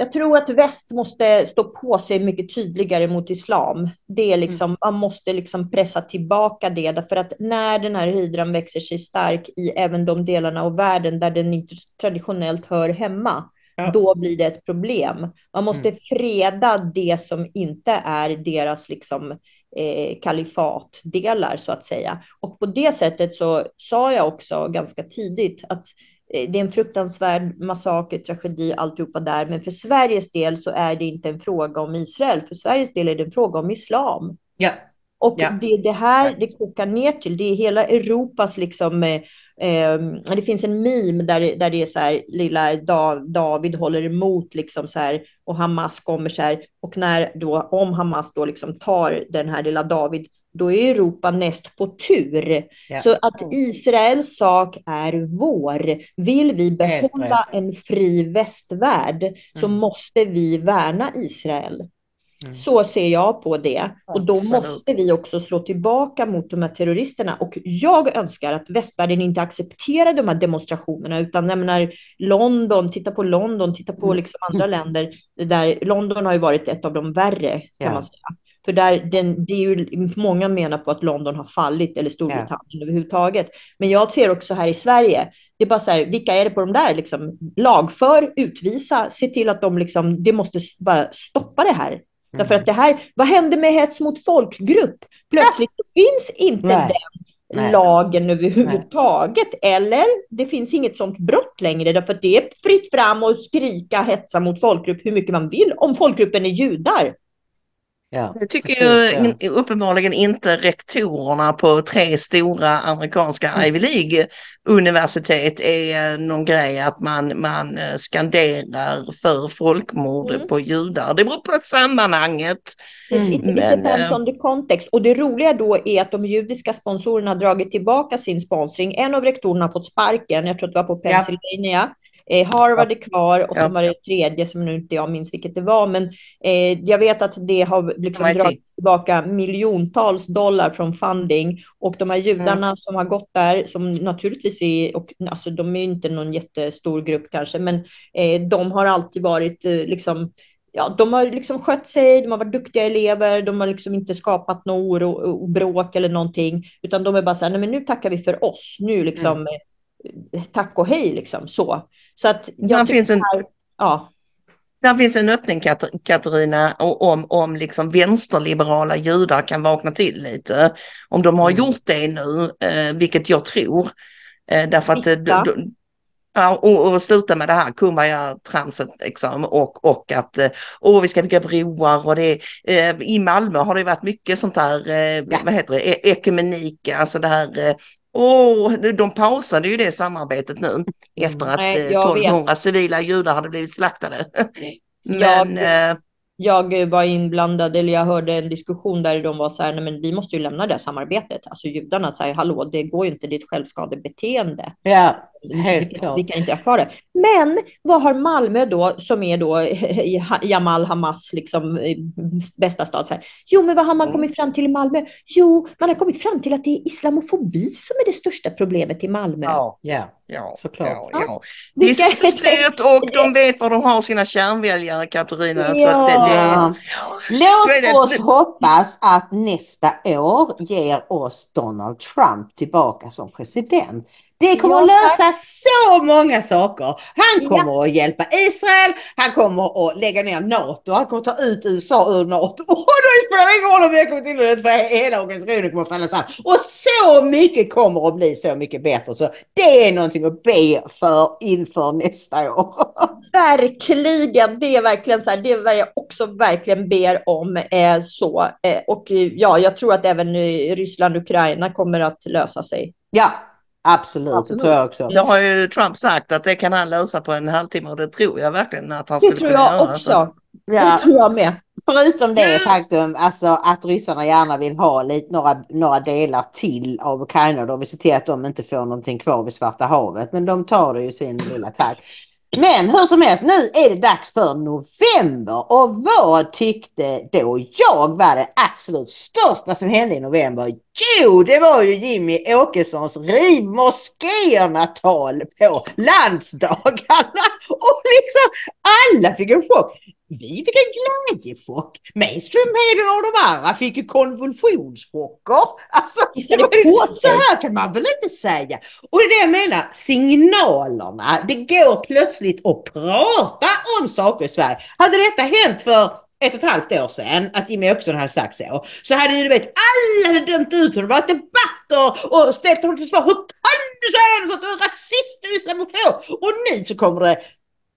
Jag tror att väst måste stå på sig mycket tydligare mot islam. Det är liksom, Man måste liksom pressa tillbaka det, därför att när den här hydran växer sig stark i även de delarna av världen där den inte traditionellt hör hemma, Ja. då blir det ett problem. Man måste Mm. freda det som inte är deras liksom, eh, kalifatdelar, så att säga. Och på det sättet så sa jag också ganska tidigt att det är en fruktansvärd massaker, tragedi, alltihopa där. Men för Sveriges del så är det inte en fråga om Israel. För Sveriges del är det en fråga om islam. Ja, Och Ja. det är det här det kokar ner till. Det är hela Europas liksom eh, eh, det finns en meme där, där det är så här, lilla da, David håller emot liksom så här, och Hamas kommer så här, och när då, om Hamas då liksom tar den här lilla David, då är Europa näst på tur. Ja. Så att Israels sak är vår. Vill vi behålla en fri västvärld så Mm. måste vi värna Israel. Mm. Så ser jag på det. Och då Absolut. måste vi också slå tillbaka mot de här terroristerna. Och jag önskar att västvärlden inte accepterar de här demonstrationerna, utan jag menar London, titta på London, titta på Mm. liksom andra länder. Där London har ju varit ett av de värre, kan Ja. man säga. För där, den, det är ju, många menar på att London har fallit, eller Storbritannien överhuvudtaget. Men jag ser också här i Sverige, det är bara så här, vilka är det på de där? Liksom, lagför, utvisa, se till att de liksom, det måste bara stoppa det här. Därför att det här, vad händer med hets mot folkgrupp? Plötsligt finns inte Nej. den Nej. lagen överhuvudtaget. Eller det finns inget sånt brott längre. Därför att det är fritt fram att skrika hetsa mot folkgrupp hur mycket man vill om folkgruppen är judar. Ja, Det tycker precis, ju ja. uppenbarligen inte rektorerna på tre stora amerikanska Mm. Ivy League-universitet är någon grej att man, man eh, skanderar för folkmord Mm. på judar. Det beror på sammanhanget. Mm. It, it depends on the context. Och det roliga då är att de judiska sponsorerna har dragit tillbaka sin sponsring. En av rektorerna har fått sparken, jag tror att det var på Pennsylvania. Eh, Harvard är kvar och Ja. så var det tredje som nu inte jag minns vilket det var. Men eh, jag vet att det har liksom dragit tillbaka miljontals dollar från funding. Och de här judarna Mm. som har gått där, som naturligtvis är, och, alltså de är inte någon jättestor grupp kanske, men eh, de har alltid varit eh, liksom ja, de har liksom skött sig, de har varit duktiga elever, de har liksom inte skapat någon oro och bråk eller någonting, utan de är bara så här, nej men nu tackar vi för oss, nu liksom, eh, tack och hej liksom så. Så att jag finns en, här, ja, där finns en öppning Kat- Katarina om, om liksom vänsterliberala judar kan vakna till lite. Om de har Mm. gjort det nu, eh, vilket jag tror. Eh, därför att d- Ja, och, och sluta med det här kumbaya-tramset liksom och, och att eh, åh, vi ska bygga broar och det eh, i Malmö har det varit mycket sånt här, eh, Ja. vad heter det, e- ekumenik, alltså det här, eh, åh, de pausade ju det samarbetet nu efter att Nej, eh, jag vet. 1200 civila judar hade blivit slaktade. Jag- Men eh, jag var inblandad, eller jag hörde en diskussion där de var så här, nej men vi måste ju lämna det här samarbetet. Alltså judarna säger, hallå, det går ju inte, ett självskadebeteende. Ja, helt kan, klart. vi kan inte ha kvar det. Men vad har Malmö då, som är då Jamal Hamas liksom, eh, bästa stad? Så här. Jo, men vad har man Mm. kommit fram till i Malmö? Jo, man har kommit fram till att det är islamofobi som är det största problemet i Malmö. ja, Ja, ja, Såklart. ja, Ja. ja. Det är sossestyrt och de vet var de har sina kärnväljare Katarina. Så att det, det, Ja. Så är det. Låt oss hoppas att nästa år ger oss Donald Trump tillbaka som president. Det kommer Ja, att tack. lösa så många saker. Han Ja. kommer att hjälpa Israel, han kommer att lägga ner NATO, han kommer att ta ut USA ur NATO. Och då spelar det ingen roll om kommit in i det för hela organisationen kommer att falla samman. Och så mycket kommer att bli så mycket bättre. Så det är någonting att be för inför nästa år. Verkligen, det är verkligen så här, det är vad jag också verkligen ber om. Eh, så. Eh, och ja, jag tror att även Ryssland och Ukraina kommer att lösa sig. Ja, absolut. Absolut. Det tror jag också. det har ju Trump sagt att det kan han lösa på en halvtimme och det tror jag verkligen att han Det skulle tror kunna jag göra. också. Så- Ja. Det tror jag med. Förutom det faktum alltså, att ryssarna gärna vill ha lite, några, några delar till av Ukraina. De vill se till att de inte får någonting kvar vid Svarta havet. Men de tar det ju sin lilla takt. Men hur som helst, nu är det dags för november. Och vad tyckte då jag var det absolut största som hände i november? Jo, det var ju Jimmy Åkessons riv moskéerna-tal på landsdagarna. Och liksom alla fick en chock. Vi fick en glädjechock. Mainstream-medierna och de andra fick ju konvulsionschocker. Alltså, liksom- så här kan man väl inte säga. Och det är det jag menar, signalerna. Det går plötsligt att prata om saker i Sverige. Hade detta hänt för ett och ett halvt år sedan, att Jimmy Åkesson hade sagt så, så hade ju du vet, alla hade dömt ut honom, varit debatter och ställt honom till svar. Hur kan du säga något? Du är rasist och islamofob. Och nu så kommer det,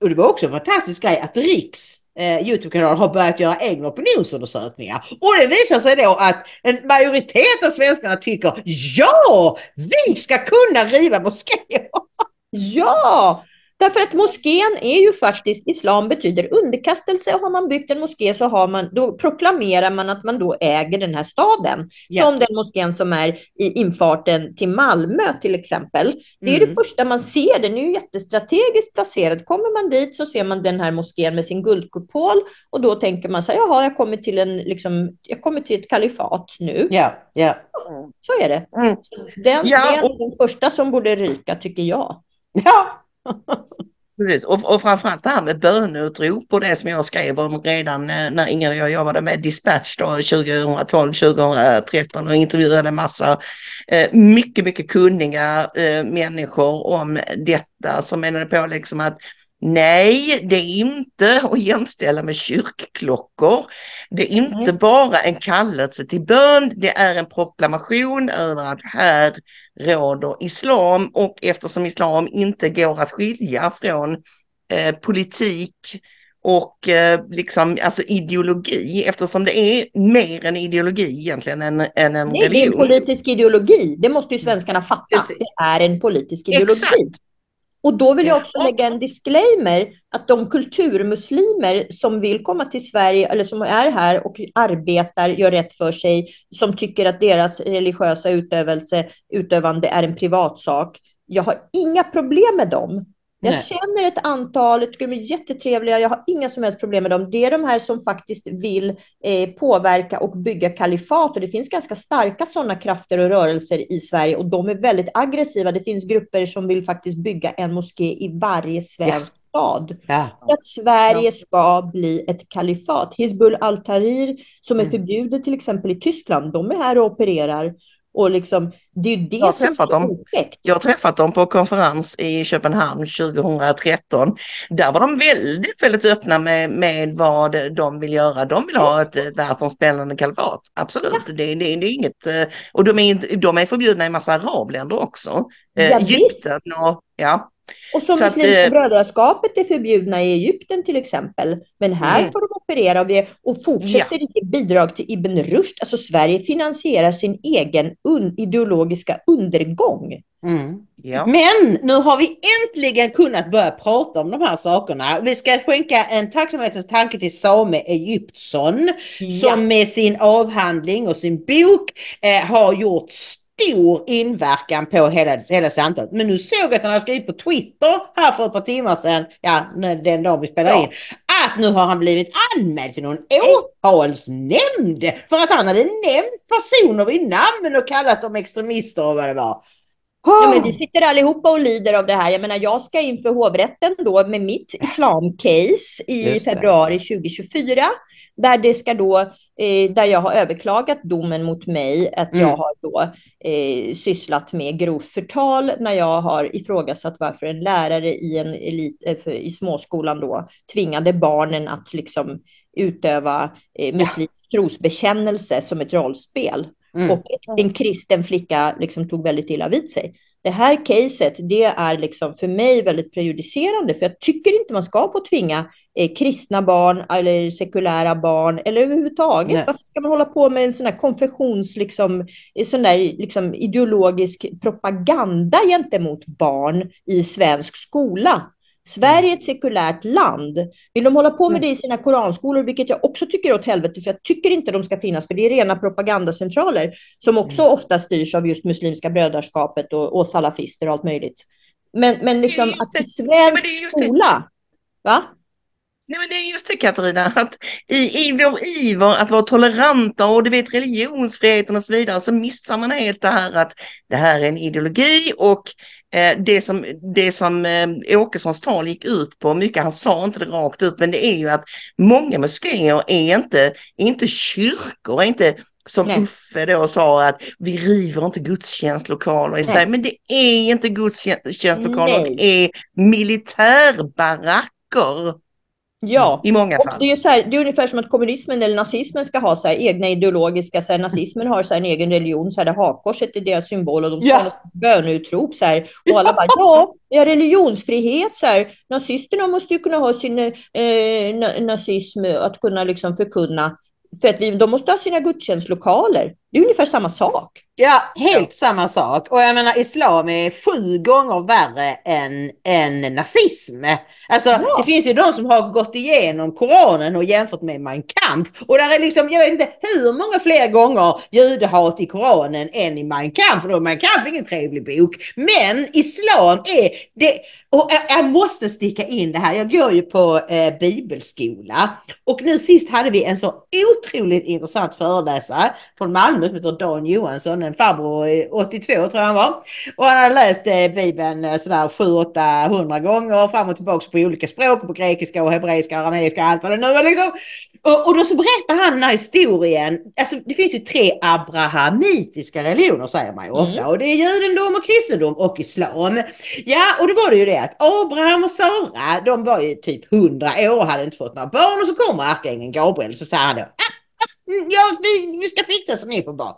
och det var också en fantastisk grej, att Riks eh, Youtube-kanal har börjat göra egna opinionsundersökningar. Och det visar sig då att en majoritet av svenskarna tycker ja, vi ska kunna riva moskéer. Ja, Därför att moskén är ju faktiskt, islam betyder underkastelse och har man byggt en moské så har man, då proklamerar man att man då äger den här staden. Ja. Som den moskén som är i infarten till Malmö till exempel. Det är mm. det första man ser, den är ju jättestrategiskt placerad. Kommer man dit så ser man den här moskén med sin guldkupol och då tänker man så här, jaha, jag kommer till, en, liksom, jag kommer till ett kalifat nu. Ja, ja. Så är det. Mm. Den, och... är den första som borde ryka tycker jag. Ja, Precis. Och, och framförallt det här med böneutrop och det som jag skrev om redan när Ingrid och jag jobbade med Dispatch då 2012, 2013 och intervjuade massa eh, mycket, mycket kunniga eh, människor om detta som menade på liksom att Nej, det är inte att jämställa med kyrkklockor. Det är inte bara en kallelse till bön, det är en proklamation över att här råder islam och eftersom islam inte går att skilja från eh, politik och eh, liksom alltså ideologi eftersom det är mer en ideologi egentligen än, än en Nej, religion. Det är en politisk ideologi, det måste ju svenskarna fatta. Precis. Det är en politisk ideologi. Exakt. Och då vill jag också lägga en disclaimer att de kulturmuslimer som vill komma till Sverige eller som är här och arbetar, gör rätt för sig, som tycker att deras religiösa utövelse, utövande är en privatsak. Jag har inga problem med dem. Jag Nej. känner ett antal, jag tycker de är jättetrevliga, jag har inga som helst problem med dem. Det är de här som faktiskt vill eh, påverka och bygga kalifat och det finns ganska starka sådana krafter och rörelser i Sverige och de är väldigt aggressiva. Det finns grupper som vill faktiskt bygga en moské i varje svensk ja. stad. Ja. För att Sverige ja. ska bli ett kalifat. Hizbul al-Tahrir som är mm. förbjudet till exempel i Tyskland, de är här och opererar och liksom, det är ju det jag som är så dem, Jag har träffat dem på konferens i Köpenhamn 2013. Där var de väldigt, väldigt öppna med, med vad de vill göra. De vill ha ett världsomspännande kalifat. Absolut, ja. det, det, det, är inget. Eh, och de är, de är förbjudna i massa arabländer också. Eh, ja, Egypten och ja. Och som så Muslimska att, eh, brödraskapet är förbjudna i Egypten till exempel. Men här mm. får de operera och, vi, och fortsätter ja. ge bidrag till Ibn Rushd. Alltså Sverige finansierar sin egen un, ideologiska undergång. Mm. Ja. Men nu har vi äntligen kunnat börja prata om de här sakerna. Vi ska skänka en tacksamhetens tanke till Same Egyptsson ja. som med sin avhandling och sin bok eh, har gjort stor inverkan på hela, hela samtalet. Men nu såg jag att han har skrivit på Twitter här för ett par timmar sedan, ja den dag vi spelar ja. in, att nu har han blivit anmäld till någon åtalsnämnd för att han hade nämnt personer vid namn och kallat dem extremister och vad det var. Ja, men vi sitter allihopa och lider av det här. Jag menar, jag ska inför hovrätten då med mitt islamcase i februari 2024 där det ska då, eh, där jag har överklagat domen mot mig, att mm. jag har då eh, sysslat med grovt förtal när jag har ifrågasatt varför en lärare i, en elit, eh, i småskolan då tvingade barnen att liksom utöva eh, muslimsk ja. trosbekännelse som ett rollspel. Mm. Och en kristen flicka liksom tog väldigt illa vid sig. Det här caset, det är liksom för mig väldigt prejudicerande, för jag tycker inte man ska få tvinga eh, kristna barn eller sekulära barn eller överhuvudtaget. Nej. Varför ska man hålla på med en sån här konfessions, liksom, sån där, liksom, ideologisk propaganda gentemot barn i svensk skola? Sverige är ett sekulärt land. Vill de hålla på med det i sina koranskolor, vilket jag också tycker är åt helvete, för jag tycker inte de ska finnas, för det är rena propagandacentraler som också mm. ofta styrs av just Muslimska brödraskapet och, och salafister och allt möjligt. Men, men liksom att i svensk skola, va? Nej men det är just det Katarina, att i, i vår iver att vara toleranta och du vet religionsfriheten och så vidare så missar man helt det här att det här är en ideologi och det som, det som eh, Åkessons tal gick ut på, mycket han sa inte det rakt ut, men det är ju att många moskéer är inte, inte kyrkor, är inte som Nej. Uffe då sa att vi river inte gudstjänstlokaler i Sverige, men det är inte gudstjänstlokaler, Nej. det är militärbaracker. Ja, i många fall. det är, så här, det är ungefär som att kommunismen eller nazismen ska ha så här, egna ideologiska, så här, nazismen har så här, en egen religion, så här, där hakkorset är deras symbol och de ska Ja. ha något böneutrop så här, och alla bara ja, vi har religionsfrihet så här, nazisterna måste ju kunna ha sin eh, na- nazism att kunna liksom förkunna, för att vi, de måste ha sina gudstjänstlokaler. Det är ungefär samma sak. Ja, helt samma sak. Och jag menar, islam är sju gånger värre än, än nazism. Alltså, Ja. det finns ju de som har gått igenom Koranen och jämfört med Mein Kampf. Och där är liksom, jag vet inte hur många fler gånger judehat i Koranen än i Mein Kampf. För då är Mein Kampf ingen trevlig bok. Men islam är det. Och jag, jag måste sticka in det här. Jag går ju på eh, bibelskola. Och nu sist hade vi en så otroligt intressant föreläsare från Malmö som heter Dan Johansson, en farbror, eh, 82 tror jag han var. Och han hade läst eh, Bibeln eh, sådär 700-800 gånger fram och tillbaka på olika språk, på grekiska och hebreiska, arameiska, allt vad det nu var liksom. Och, och då så berättar han den här historien. Alltså det finns ju tre abrahamitiska religioner säger man ju ofta. Mm. Och det är judendom och kristendom och islam. Ja, och då var det ju det att Abraham och Sara, de var ju typ 100 år hade inte fått några barn. Och så kommer ärkeängeln Gabriel så säger han då, ah, mm, Mm, ja, vi, vi ska fixa så ni får barn.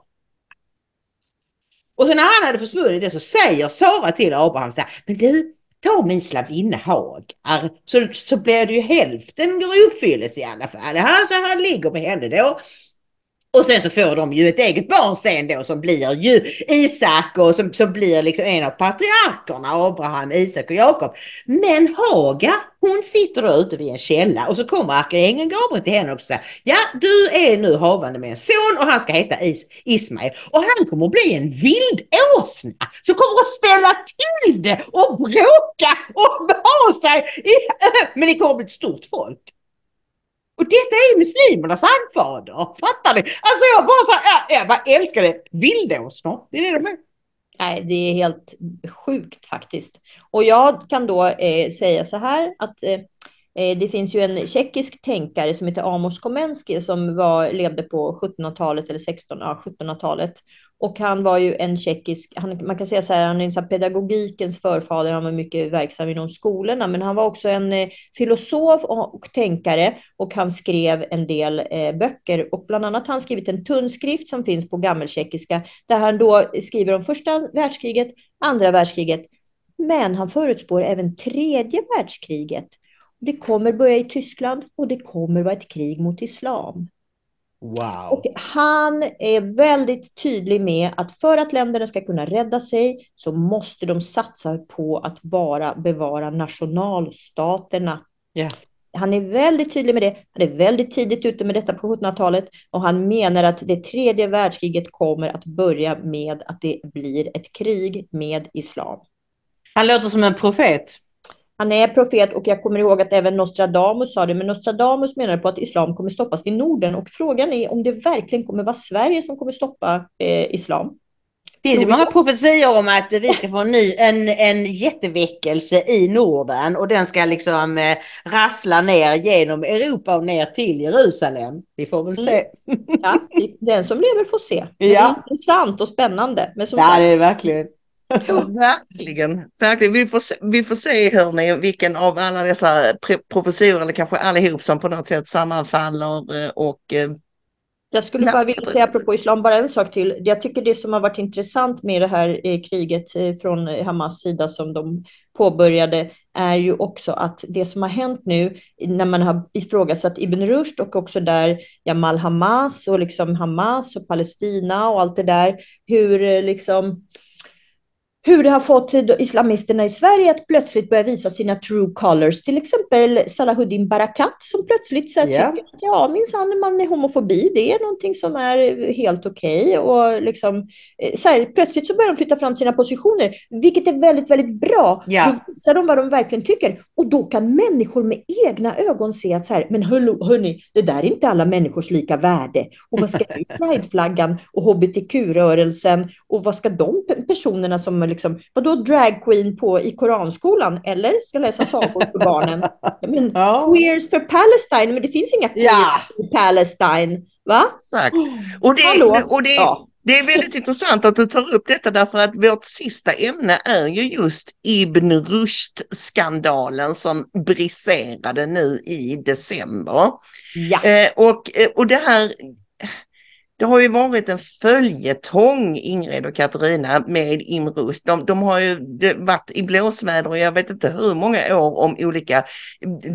Och sen när han hade försvunnit det så säger Sara till Abraham så här, men du, ta min slavinna Hagar så, så blir det ju hälften går i uppfyllelse i alla fall. Han, så han ligger med henne då. Och sen så får de ju ett eget barn sen då som blir ju Isak och som, som blir liksom en av patriarkerna, Abraham, Isak och Jakob. Men Haga hon sitter då ute vid en källa och så kommer ärkeängeln Gabriel till henne och säger Ja, du är nu havande med en son och han ska heta Is Ismael och han kommer att bli en vildåsna som kommer att ställa till det och bråka och ha sig. I, men det kommer att bli ett stort folk. Och detta är muslimernas anfader. Fattar ni? Alltså jag bara så här, jag, jag bara älskar det. Vildåsnor, det är det de är. Nej, det är helt sjukt faktiskt. Och jag kan då eh, säga så här att eh, eh, det finns ju en tjeckisk tänkare som heter Amos Komenski som var, levde på 1700-talet eller 16, ja, 1700-talet. Och han var ju en tjeckisk, han, man kan säga så här, han är en så här pedagogikens förfader, han var mycket verksam inom skolorna, men han var också en eh, filosof och, och tänkare och han skrev en del eh, böcker och bland annat har han skrivit en tunn skrift som finns på gammeltjeckiska där han då skriver om första världskriget, andra världskriget, men han förutspår även tredje världskriget. Det kommer börja i Tyskland och det kommer vara ett krig mot islam. Wow. Och han är väldigt tydlig med att för att länderna ska kunna rädda sig så måste de satsa på att vara, bevara nationalstaterna. Ja. Han är väldigt tydlig med det. Han är väldigt tidigt ute med detta på 1700-talet och han menar att det tredje världskriget kommer att börja med att det blir ett krig med islam. Han låter som en profet. Han är profet och jag kommer ihåg att även Nostradamus sa det, men Nostradamus menar på att islam kommer stoppas i Norden och frågan är om det verkligen kommer vara Sverige som kommer stoppa eh, islam. Det finns ju många profetior om att vi ska få en, ny, en, en jätteväckelse i Norden och den ska liksom eh, rassla ner genom Europa och ner till Jerusalem. Vi får väl se. Ja, den som lever får se. Men Ja. Det är intressant och spännande. Men som Ja, sagt, det är verkligen. Ja, verkligen. verkligen. Vi, får se, vi får se hörni, vilken av alla dessa professorer, eller kanske allihop, som på något sätt sammanfaller eh, och eh, Jag skulle bara vilja säga apropå islam, bara en sak till. Jag tycker det som har varit intressant med det här eh, kriget från Hamas sida som de påbörjade är ju också att det som har hänt nu när man har ifrågasatt Ibn Rushd och också där Jamal Hamas och liksom Hamas och Palestina och allt det där, hur liksom hur det har fått islamisterna i Sverige att plötsligt börja visa sina true colors. Till exempel Salahuddin Barakat som plötsligt så Ja. tycker att ja, minsann, man är homofobi, det är någonting som är helt okej. Och liksom, eh, så här, plötsligt så börjar de flytta fram sina positioner, vilket är väldigt, väldigt bra. Ja. Då visar de vad de verkligen tycker. Och då kan människor med egna ögon se att så här, men hörlo, hörni, det där är inte alla människors lika värde. Och vad ska Prideflaggan och hbtq-rörelsen och vad ska de pe- personerna som liksom, vadå drag queen på i koranskolan eller ska läsa sagor för barnen? Men, Ja. Queers for Palestine, men det finns inga queers Ja. for Palestine, va? Exakt. Och det, Hallå? och det, Ja. Det är väldigt intressant att du tar upp detta därför att vårt sista ämne är ju just Ibn Rushd-skandalen som briserade nu i december. Ja. Eh, och, eh, och det här, det har ju varit en följetong, Ingrid och Katarina, med Ibn De, de har ju varit i blåsväder och jag vet inte hur många år om olika,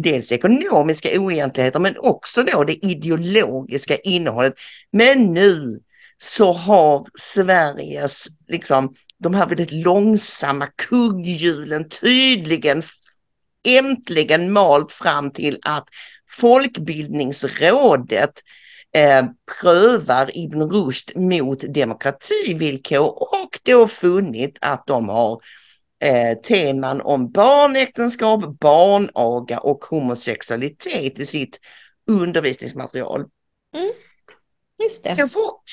dels ekonomiska oegentligheter men också då det ideologiska innehållet. Men nu så har Sveriges, liksom, de här väldigt långsamma kugghjulen tydligen äntligen malt fram till att Folkbildningsrådet eh, prövar Ibn Rushd mot demokrativillkor och då funnit att de har eh, teman om barnäktenskap, barnaga och homosexualitet i sitt undervisningsmaterial. Mm. Just det. En chock!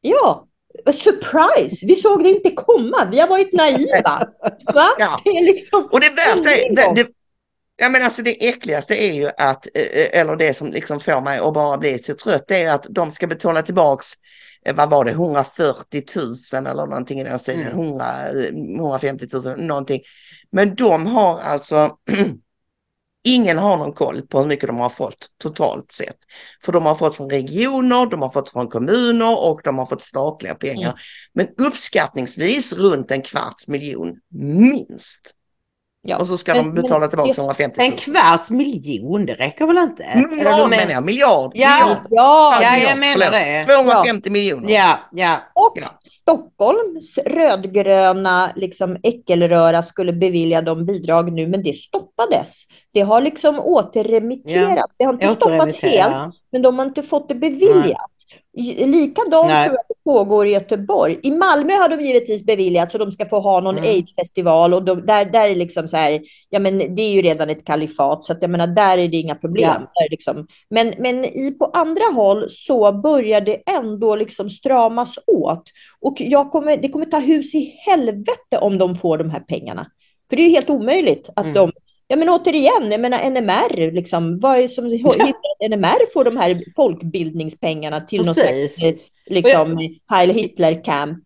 Ja, surprise! Vi såg det inte komma. Vi har varit naiva. Va? Ja. Det liksom... Och det värsta är, det, ja men alltså det äckligaste är ju att, eh, eller det som liksom får mig att bara bli så trött, det är att de ska betala tillbaks, eh, vad var det, 140 000 eller någonting i den stilen, Mm. 100, eh, 150 000, någonting. Men de har alltså, ingen har någon koll på hur mycket de har fått totalt sett. För de har fått från regioner, de har fått från kommuner och de har fått statliga pengar. Mm. Men uppskattningsvis runt en kvarts miljon, minst. Ja. Och så ska Men- de betala men tillbaka det- 150 En 000. kvarts miljon, det räcker väl inte? Miljard är- menar jag, miljard. Ja. miljard. Ja, Ja, miljard, jag menar det. 250 miljoner. Ja, ja. Och Ja. Stockholms rödgröna liksom, äckelröra skulle bevilja dem bidrag nu, men det stoppades. Det har liksom återremitterats. Det har inte stoppats helt, men de har inte fått det beviljat. Likadant Nej. tror jag det pågår i Göteborg. I Malmö har de givetvis beviljat så de ska få ha någon Mm. AIDS-festival och de, där, där är liksom så här, ja men det är ju redan ett kalifat så att jag menar där är det inga problem. Ja. Där är liksom, men men i, på andra håll så börjar det ändå liksom stramas åt. Och jag kommer, det kommer ta hus i helvete om de får de här pengarna. För det är ju helt omöjligt att Mm. de Ja men återigen, jag menar NMR, liksom, vad är som att NMR får de här folkbildningspengarna till någon Precis. slags eh, liksom, Heil Hitler-camp?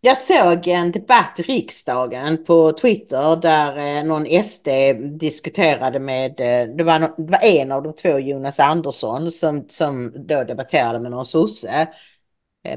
Jag såg en debatt i riksdagen på Twitter där eh, någon SD diskuterade med, eh, det var, det var en av de två, Jonas Andersson, som, som då debatterade med någon sosse,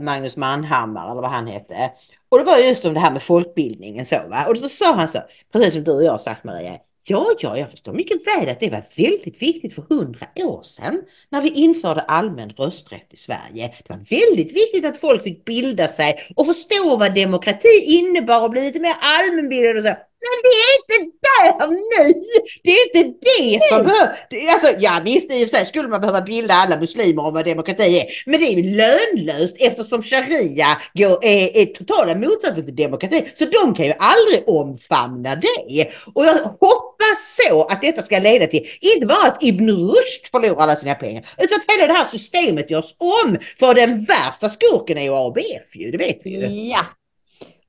Magnus Manhammar eller vad han hette. Och det var just om det här med folkbildningen så va. Och så sa han så, precis som du och jag har sagt Maria, Ja, ja, jag förstår mycket väl att det var väldigt viktigt för hundra år sedan när vi införde allmän rösträtt i Sverige. Det var väldigt viktigt att folk fick bilda sig och förstå vad demokrati innebar och bli lite mer allmänbildade och så. Men vi är inte där nu! Det är inte det som behövs. Alltså, ja visst, i och för sig skulle man behöva bilda alla muslimer om vad demokrati är. Men det är ju lönlöst eftersom sharia går, är, är totala motsatsen till demokrati. Så de kan ju aldrig omfamna det. Och jag hoppas så att detta ska leda till, inte bara att Ibn Rushd förlorar alla sina pengar, utan att hela det här systemet görs om. För den värsta skurken är ju ABF ju, det vet vi ju. Ja.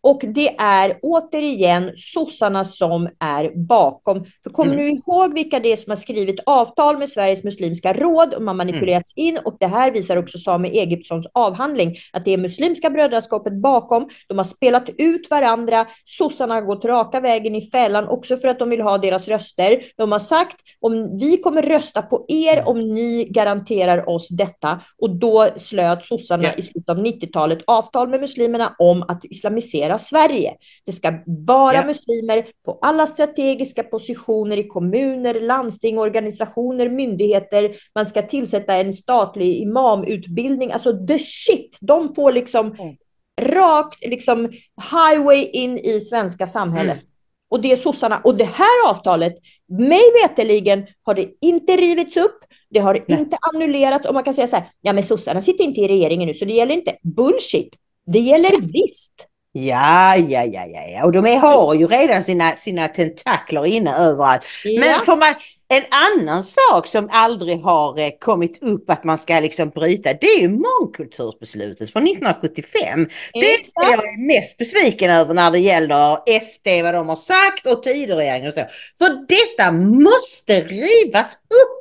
Och det är återigen sossarna som är bakom. För kommer Mm. du ihåg vilka det är som har skrivit avtal med Sveriges muslimska råd och har manipulerats in? Och det här visar också Sami Egyptssons avhandling att det är Muslimska brödraskapet bakom. De har spelat ut varandra. Sossarna har gått raka vägen i fällan också för att de vill ha deras röster. De har sagt om vi kommer rösta på er om ni garanterar oss detta. Och då slöt sossarna Ja. i slutet av 90-talet avtal med muslimerna om att islamisera Sverige. Det ska vara Ja. muslimer på alla strategiska positioner i kommuner, landsting, organisationer, myndigheter. Man ska tillsätta en statlig imamutbildning. Alltså the shit. De får liksom Mm. rakt liksom highway in i svenska samhället. Mm. Och det är sossarna. Och det här avtalet, mig veterligen har det inte rivits upp. Det har Nej. inte annullerats. Och man kan säga så här, ja men sossarna sitter inte i regeringen nu så det gäller inte. Bullshit. Det gäller visst. Ja, ja, ja, ja, ja. Och de är, har ju redan sina, sina tentakler inne överallt. Men Ja. får man, en annan sak som aldrig har eh, kommit upp att man ska liksom bryta, det är ju mångkultursbeslutet från 1975. Det är jag är mest besviken över när det gäller SD, vad de har sagt och Tidöregeringen och så. För detta måste rivas upp.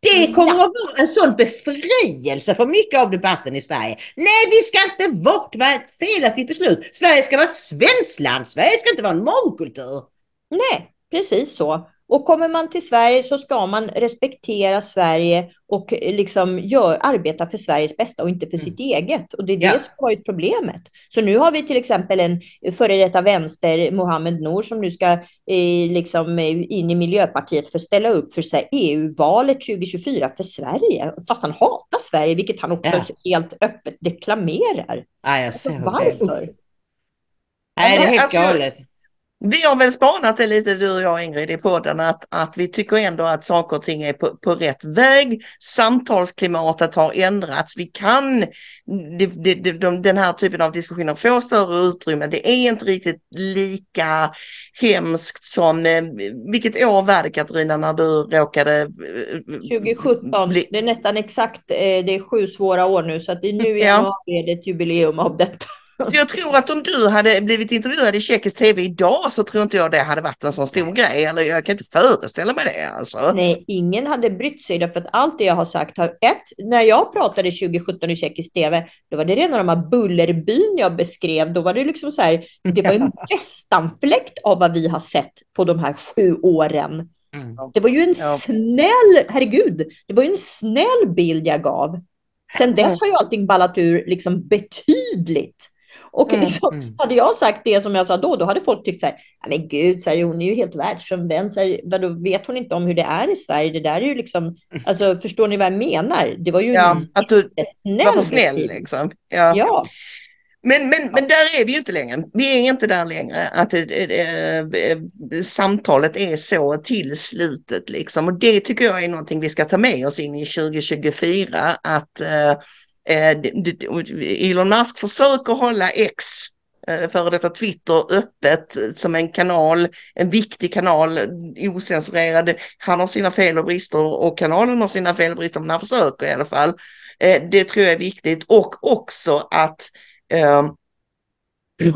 Det kommer Ja. att vara en sån befrielse för mycket av debatten i Sverige. Nej, vi ska inte bort, det var ett felaktigt beslut. Sverige ska vara ett svenskt land, Sverige ska inte vara en mångkultur. Nej, precis så. Och kommer man till Sverige så ska man respektera Sverige och eh, liksom gör, arbeta för Sveriges bästa och inte för sitt eget. Och det är det som har varit problemet. Så nu har vi till exempel en före detta vänster, Mohammed Nour, som nu ska eh, liksom, eh, in i Miljöpartiet för att ställa upp för EU-valet 2024 för Sverige. Fast han hatar Sverige, vilket han också Ja. helt öppet deklamerar. Jag Alltså, varför? Nej, det är helt Alltså, galet. Vi har väl spanat det lite du och jag Ingrid i podden att, att vi tycker ändå att saker och ting är på, på rätt väg. Samtalsklimatet har ändrats. Vi kan, det, det, de, den här typen av diskussioner få större utrymme. Det är inte riktigt lika hemskt som, eh, vilket år var det Katarina när du råkade? eh, 2017, bli- det är nästan exakt, eh, det är sju svåra år nu, så att det är nu i Ja. januari är det ett jubileum av detta. Så jag tror att om du hade blivit intervjuad i tjeckisk tv idag så tror inte jag det hade varit en sån stor grej. Eller jag kan inte föreställa mig det alltså. Nej, ingen hade brytt sig därför att allt det jag har sagt har, ett, när jag pratade 2017 i tjeckisk tv, då var det rena de här bullerbyn jag beskrev, då var det liksom så här, det var en västanfläkt av vad vi har sett på de här sju åren. Mm. Det var ju en Ja. snäll, herregud, det var ju en snäll bild jag gav. Sen dess har ju allting ballat ur liksom betydligt. Och Mm, liksom, mm. hade jag sagt det som jag sa då, då hade folk tyckt så här, "Ja, men gud, så här, hon är ju helt världsfrånvänd, så här, vadå, vet hon inte om hur det är i Sverige? Det där är ju liksom, alltså förstår ni vad jag menar? Det var ju Ja, att du var för snäll liksom. Ja. Ja, Men, men, men där är vi ju inte längre. Vi är inte där längre. Att det, samtalet är så till slutet liksom. Och det tycker jag är någonting vi ska ta med oss in i 2024. Att det- Eh, Elon Musk försöker hålla X, eh, före detta Twitter, öppet som en kanal, en viktig kanal, ocensurerad. Han har sina fel och brister och kanalen har sina fel och brister, men han försöker i alla fall. Eh, det tror jag är viktigt och också att eh,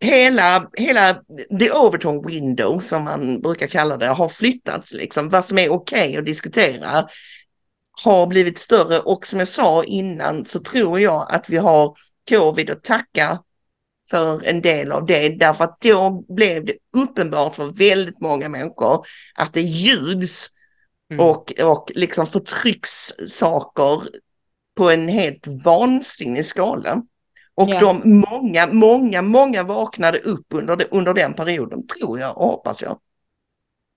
hela, hela the Overton window som man brukar kalla det har flyttats liksom. Vad som är okej att diskutera har blivit större och som jag sa innan så tror jag att vi har covid att tacka för en del av det därför att då blev det uppenbart för väldigt många människor att det ljugs Mm. och, och liksom förtrycks saker på en helt vansinnig skala. Och Ja. de många, många, många vaknade upp under, det, under den perioden, tror jag och hoppas jag.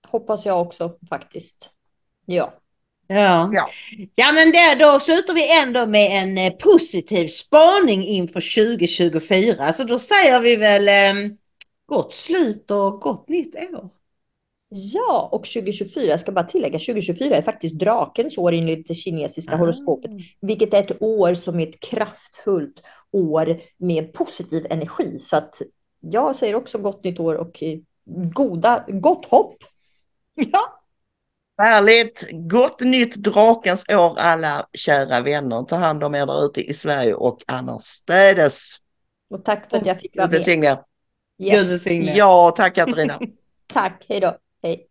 hoppas jag också faktiskt. Ja. Ja. Ja. ja, men där, då slutar vi ändå med en eh, positiv spaning inför 2024. Så då säger vi väl eh, gott slut och gott nytt år. Ja, och 2024, jag ska bara tillägga, 2024 är faktiskt drakens år enligt det kinesiska horoskopet. vilket är ett år som är ett kraftfullt år med positiv energi. Så att jag säger också gott nytt år och eh, goda, gott hopp. Ja. Härligt! Gott nytt drakens år alla kära vänner. Ta hand om er där ute i Sverige och annorstädes. Och tack för att jag fick vara Gud med. välsigne. Gud Yes. välsigne. Ja, tack Katarina. Tack, hej då. Hej.